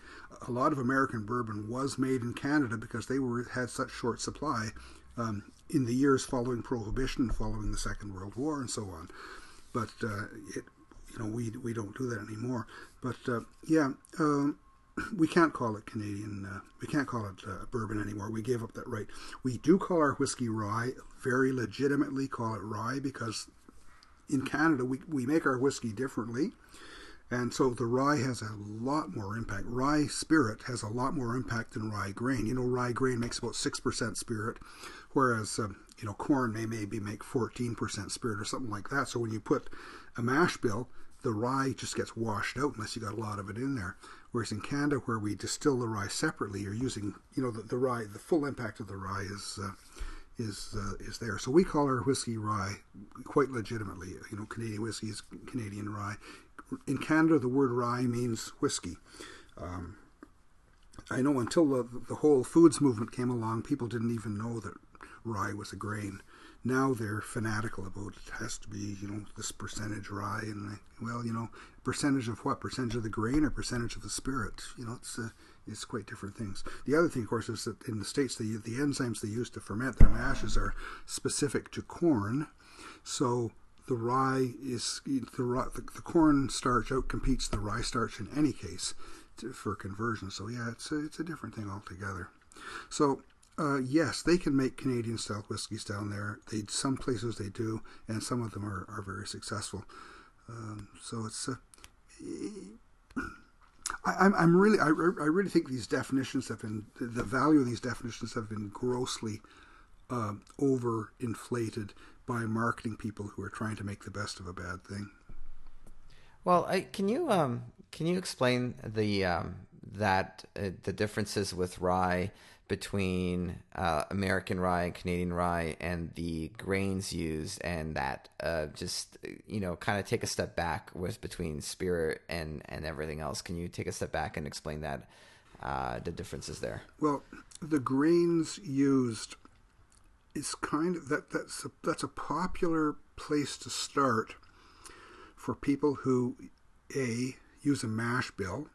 a lot of American bourbon was made in Canada because they were had such short supply um, in the years following Prohibition, following the Second World War, and so on. But uh, it, you know, we we don't do that anymore. But uh, yeah, um, [clears throat] we can't call it Canadian. Uh, we can't call it uh, bourbon anymore. We gave up that right. We do call our whiskey rye. Very legitimately call it rye because in Canada we we make our whiskey differently. And so the rye has a lot more impact. Rye spirit has a lot more impact than rye grain. You know, rye grain makes about 6% spirit, whereas, um, you know, corn may maybe make 14% spirit or something like that. So when you put a mash bill, the rye just gets washed out unless you got a lot of it in there. Whereas in Canada, where we distill the rye separately, you're using, you know, the, the rye, the full impact of the rye is uh, is uh, is there. So we call our whiskey rye quite legitimately. You know, Canadian whiskey is Canadian rye in Canada, the word rye means whiskey. Um, I know until the, the whole foods movement came along, people didn't even know that rye was a grain. Now they're fanatical about it has to be, you know, this percentage rye, and well, you know, percentage of what? Percentage of the grain or percentage of the spirit? You know, it's uh, it's quite different things. The other thing, of course, is that in the states, the the enzymes they use to ferment their mashes are specific to corn, so the rye is the, the, the corn starch outcompetes the rye starch in any case to, for conversion. So yeah, it's a, it's a different thing altogether. So uh, yes, they can make Canadian style whiskeys down there. They some places they do, and some of them are, are very successful. Um, so it's uh, I, am I'm really I, I really think these definitions have been the value of these definitions have been grossly uh, overinflated by marketing people who are trying to make the best of a bad thing. Well, I, can you um, can you explain the um, that uh, the differences with rye between uh, American rye and Canadian rye and the grains used, and that uh, just you know kind of take a step back with between spirit and and everything else. Can you take a step back and explain that uh, the differences there? Well, the grains used is kind of that that's a, that's a popular place to start for people who a use a mash bill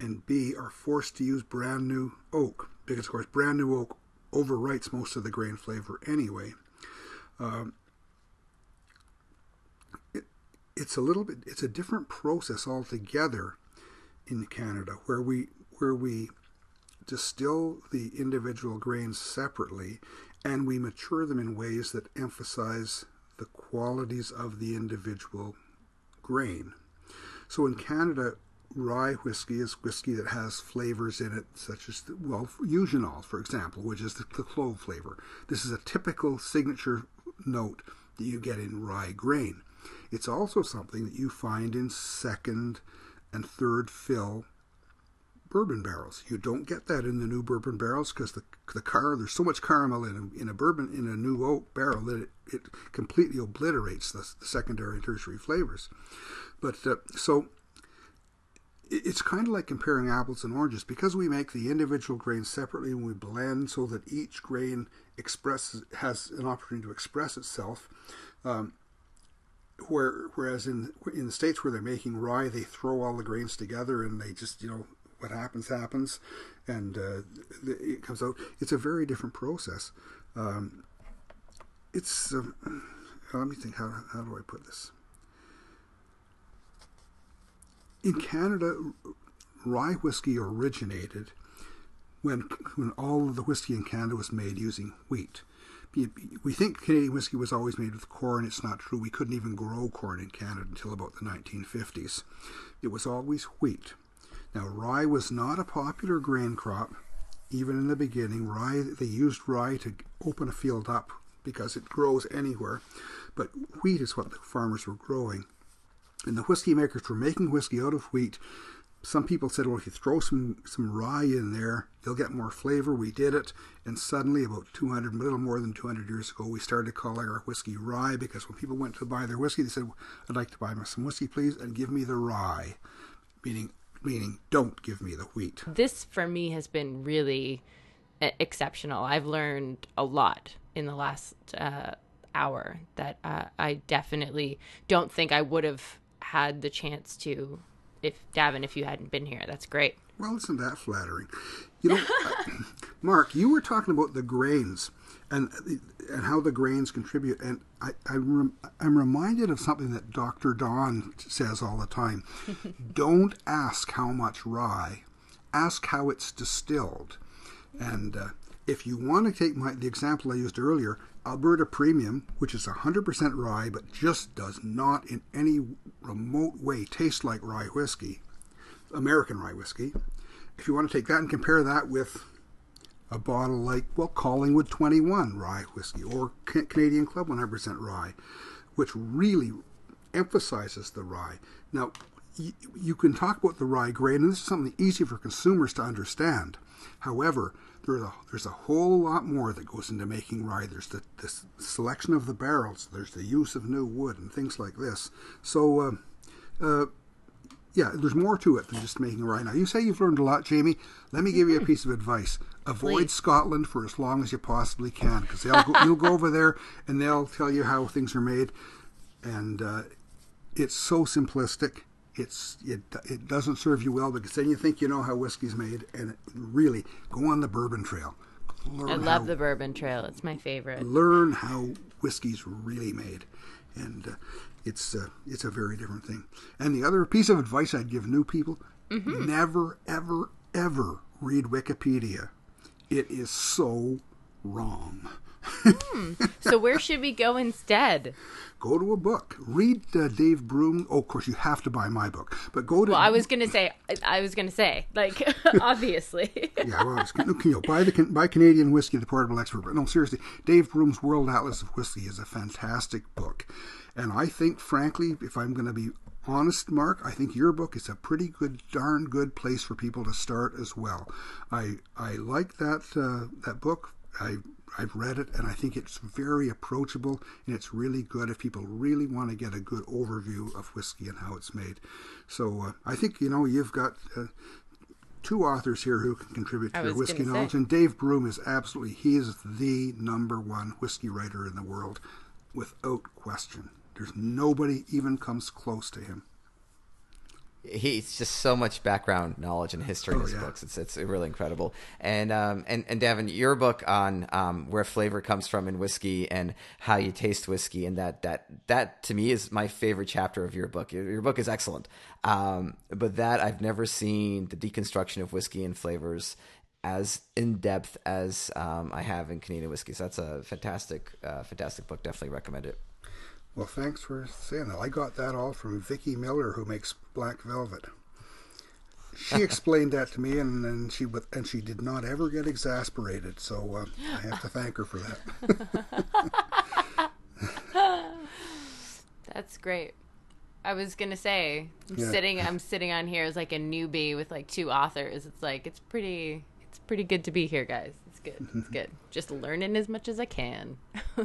and b are forced to use brand new oak because of course brand new oak overwrites most of the grain flavor anyway. Um, it, it's a little bit it's a different process altogether in Canada where we where we distill the individual grains separately and we mature them in ways that emphasize the qualities of the individual grain. So in Canada, rye whiskey is whiskey that has flavors in it, such as, the, well, eugenol, for example, which is the, the clove flavor. This is a typical signature note that you get in rye grain. It's also something that you find in second and third fill bourbon barrels. You don't get that in the new bourbon barrels because the the car there's so much caramel in a, in a bourbon in a new oak barrel that it, it completely obliterates the, the secondary and tertiary flavors. But uh, so it's kind of like comparing apples and oranges because we make the individual grains separately and we blend so that each grain expresses has an opportunity to express itself. Um, where, whereas in in the states where they're making rye, they throw all the grains together and they just you know what happens happens, and uh, it comes out. It's a very different process. Um, it's um, let me think. How how do I put this? In Canada, rye whiskey originated when when all of the whiskey in Canada was made using wheat. We think Canadian whiskey was always made with corn. It's not true. We couldn't even grow corn in Canada until about the 1950s. It was always wheat. Now, rye was not a popular grain crop even in the beginning. Rye, they used rye to open a field up because it grows anywhere, but wheat is what the farmers were growing. And the whiskey makers were making whiskey out of wheat. Some people said, well, if you throw some, some rye in there, you'll get more flavor. We did it, and suddenly, about 200, a little more than 200 years ago, we started calling our whiskey rye because when people went to buy their whiskey, they said, I'd like to buy some whiskey, please, and give me the rye, meaning meaning don't give me the wheat. This for me has been really uh, exceptional. I've learned a lot in the last uh, hour that uh, I definitely don't think I would have had the chance to if Davin if you hadn't been here. That's great. Well, isn't that flattering? You know, [laughs] uh, Mark, you were talking about the grains and and how the grains contribute. And I, I rem, I'm reminded of something that Dr. Don says all the time. [laughs] Don't ask how much rye, ask how it's distilled. And uh, if you want to take my, the example I used earlier, Alberta Premium, which is 100% rye but just does not in any remote way taste like rye whiskey, American rye whiskey. If you want to take that and compare that with a bottle like, well, Collingwood 21 rye whiskey or Canadian Club 100% rye, which really emphasizes the rye. Now, you, you can talk about the rye grain, and this is something easy for consumers to understand. However, there's a, there's a whole lot more that goes into making rye. There's the, the selection of the barrels, there's the use of new wood, and things like this. So, uh, uh, yeah, there's more to it than just making rye. Now, you say you've learned a lot, Jamie. Let me give you a piece of advice. Avoid Please. Scotland for as long as you possibly can, because you'll go over there [laughs] and they'll tell you how things are made, and uh, it's so simplistic. It's it it doesn't serve you well because then you think you know how whiskey's made, and really go on the bourbon trail. Learn I love how, the bourbon trail. It's my favorite. Learn how whiskey's really made, and uh, it's uh, it's a very different thing. And the other piece of advice I'd give new people: mm-hmm. never, ever, ever read Wikipedia it is so wrong. hmm. So where should we go instead? Go to a book. Read uh, Dave Broom. Oh, of course, you have to buy my book. But go to. Well, I was gonna say. I was gonna say, like, [laughs] obviously. yeah, well, you know, buy the buy Canadian whiskey, the portable expert. But no, seriously, Dave Broom's World Atlas of Whiskey is a fantastic book, and I think, frankly, if I'm going to be honest, Mark, I think your book is a pretty good, darn good place for people to start as well. I I like that uh, that book. I I've read it and I think it's very approachable and it's really good if people really want to get a good overview of whiskey and how it's made. So uh, I think you know you've got. Uh, two authors here who can contribute to your whiskey knowledge, say. and Dave Broom is absolutely he is the number one whiskey writer in the world, without question. There's nobody even comes close to him. he's just so much background knowledge and history in Oh, his yeah. books. It's it's really incredible. And um and and Davin, your book on um where flavor comes from in whiskey and how you taste whiskey and that that that to me is my favorite chapter of your book. Your, your book is excellent. Um but that I've never seen the deconstruction of whiskey and flavors as in depth as um, I have in Canadian whiskey. So that's a fantastic, uh, fantastic book. Definitely recommend it. Well, thanks for saying that. I got that all from Vicky Miller, who makes Black Velvet. She [laughs] explained that to me, and, and she and she did not ever get exasperated. So uh, I have to thank her for that. [laughs] That's great. I was gonna say, I'm Yeah. sitting, I'm sitting on here as like a newbie with like two authors. It's like it's pretty, it's pretty good to be here, guys. It's good. It's good. [laughs] Just learning as much as I can. [laughs]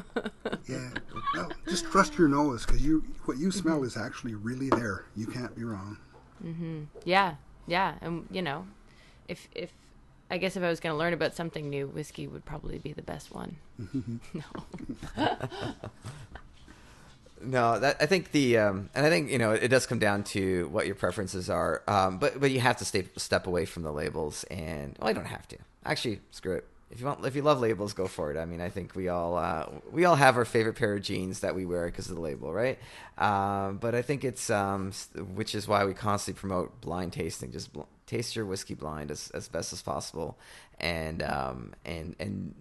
yeah. Well, just trust your nose, because you what you smell is actually really there. You can't be wrong. Mm-hmm. Yeah, yeah, and you know, if if I guess if I was gonna learn about something new, whiskey would probably be the best one. [laughs] No, that I think the um, and I think you know it does come down to what your preferences are. Um, but but you have to stay step away from the labels, and well, I don't have to. Actually, screw it. If you want, if you love labels, go for it. I mean, I think we all uh, we all have our favorite pair of jeans that we wear because of the label, right? Um, but I think it's um, which is why we constantly promote blind tasting. Just bl- taste your whiskey blind as, as best as possible, and um, and and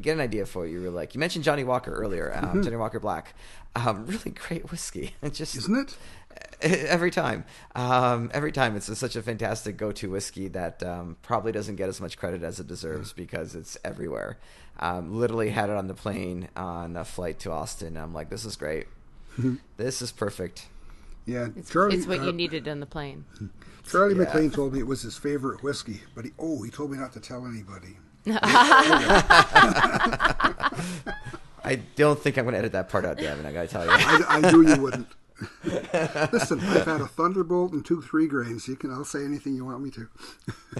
get an idea for what you were like. You mentioned Johnnie Walker earlier, um, Johnnie Walker Black. Um, [laughs] really great whiskey. [laughs] It just Isn't it? [laughs] every time, um, every time it's such a fantastic go-to whiskey that um, probably doesn't get as much credit as it deserves because it's everywhere. Um, literally had it on the plane on a flight to Austin. I'm like, this is great. this is perfect. Yeah. It's, Charlie, it's what uh, you needed on the plane. Charlie Yeah. MacLean told me it was his favorite whiskey, but he oh he told me not to tell anybody. [laughs] I don't think I'm going to edit that part out, Davin. I got to tell you. I, I knew you wouldn't. [laughs] Listen, I've had a thunderbolt and two three grains. You can I'll say anything you want me to.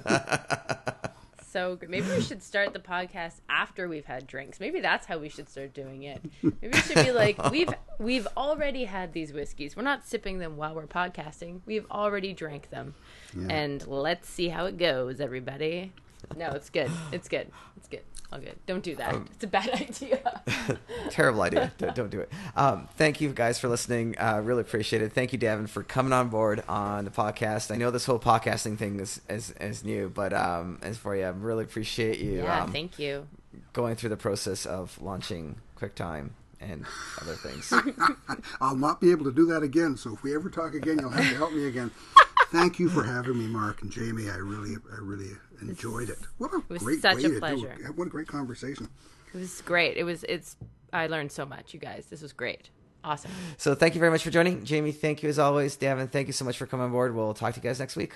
[laughs] So good. Maybe we should start the podcast after we've had drinks. Maybe that's how we should start doing it. Maybe it should be like we've we've already had these whiskeys. We're not sipping them while we're podcasting. We've already drank them. And let's see how it goes, everybody. No, it's good. It's good. It's good. All good. Don't do that. it's a bad [laughs] idea. [laughs] Terrible idea. don't, don't do it. Um, thank you guys for listening. Uh, really appreciate it. Thank you, Davin, for coming on board on the podcast. I know this whole podcasting thing is is, is new, but um, as for you, I really appreciate you yeah, um, thank you. going through the process of launching QuickTime and other things. [laughs] I'll not be able to do that again. So if we ever talk again, you'll have to help me again. Thank you for having me, Mark and Jamie. I really, I really enjoyed it. What a was great such way a to pleasure. do it. What a great conversation. It was great. It was it's I learned so much, you guys. This was great. Awesome. so thank you very much for joining, Jamie. Thank you as always, Davin. Thank you so much for coming on board. We'll talk to you guys next week.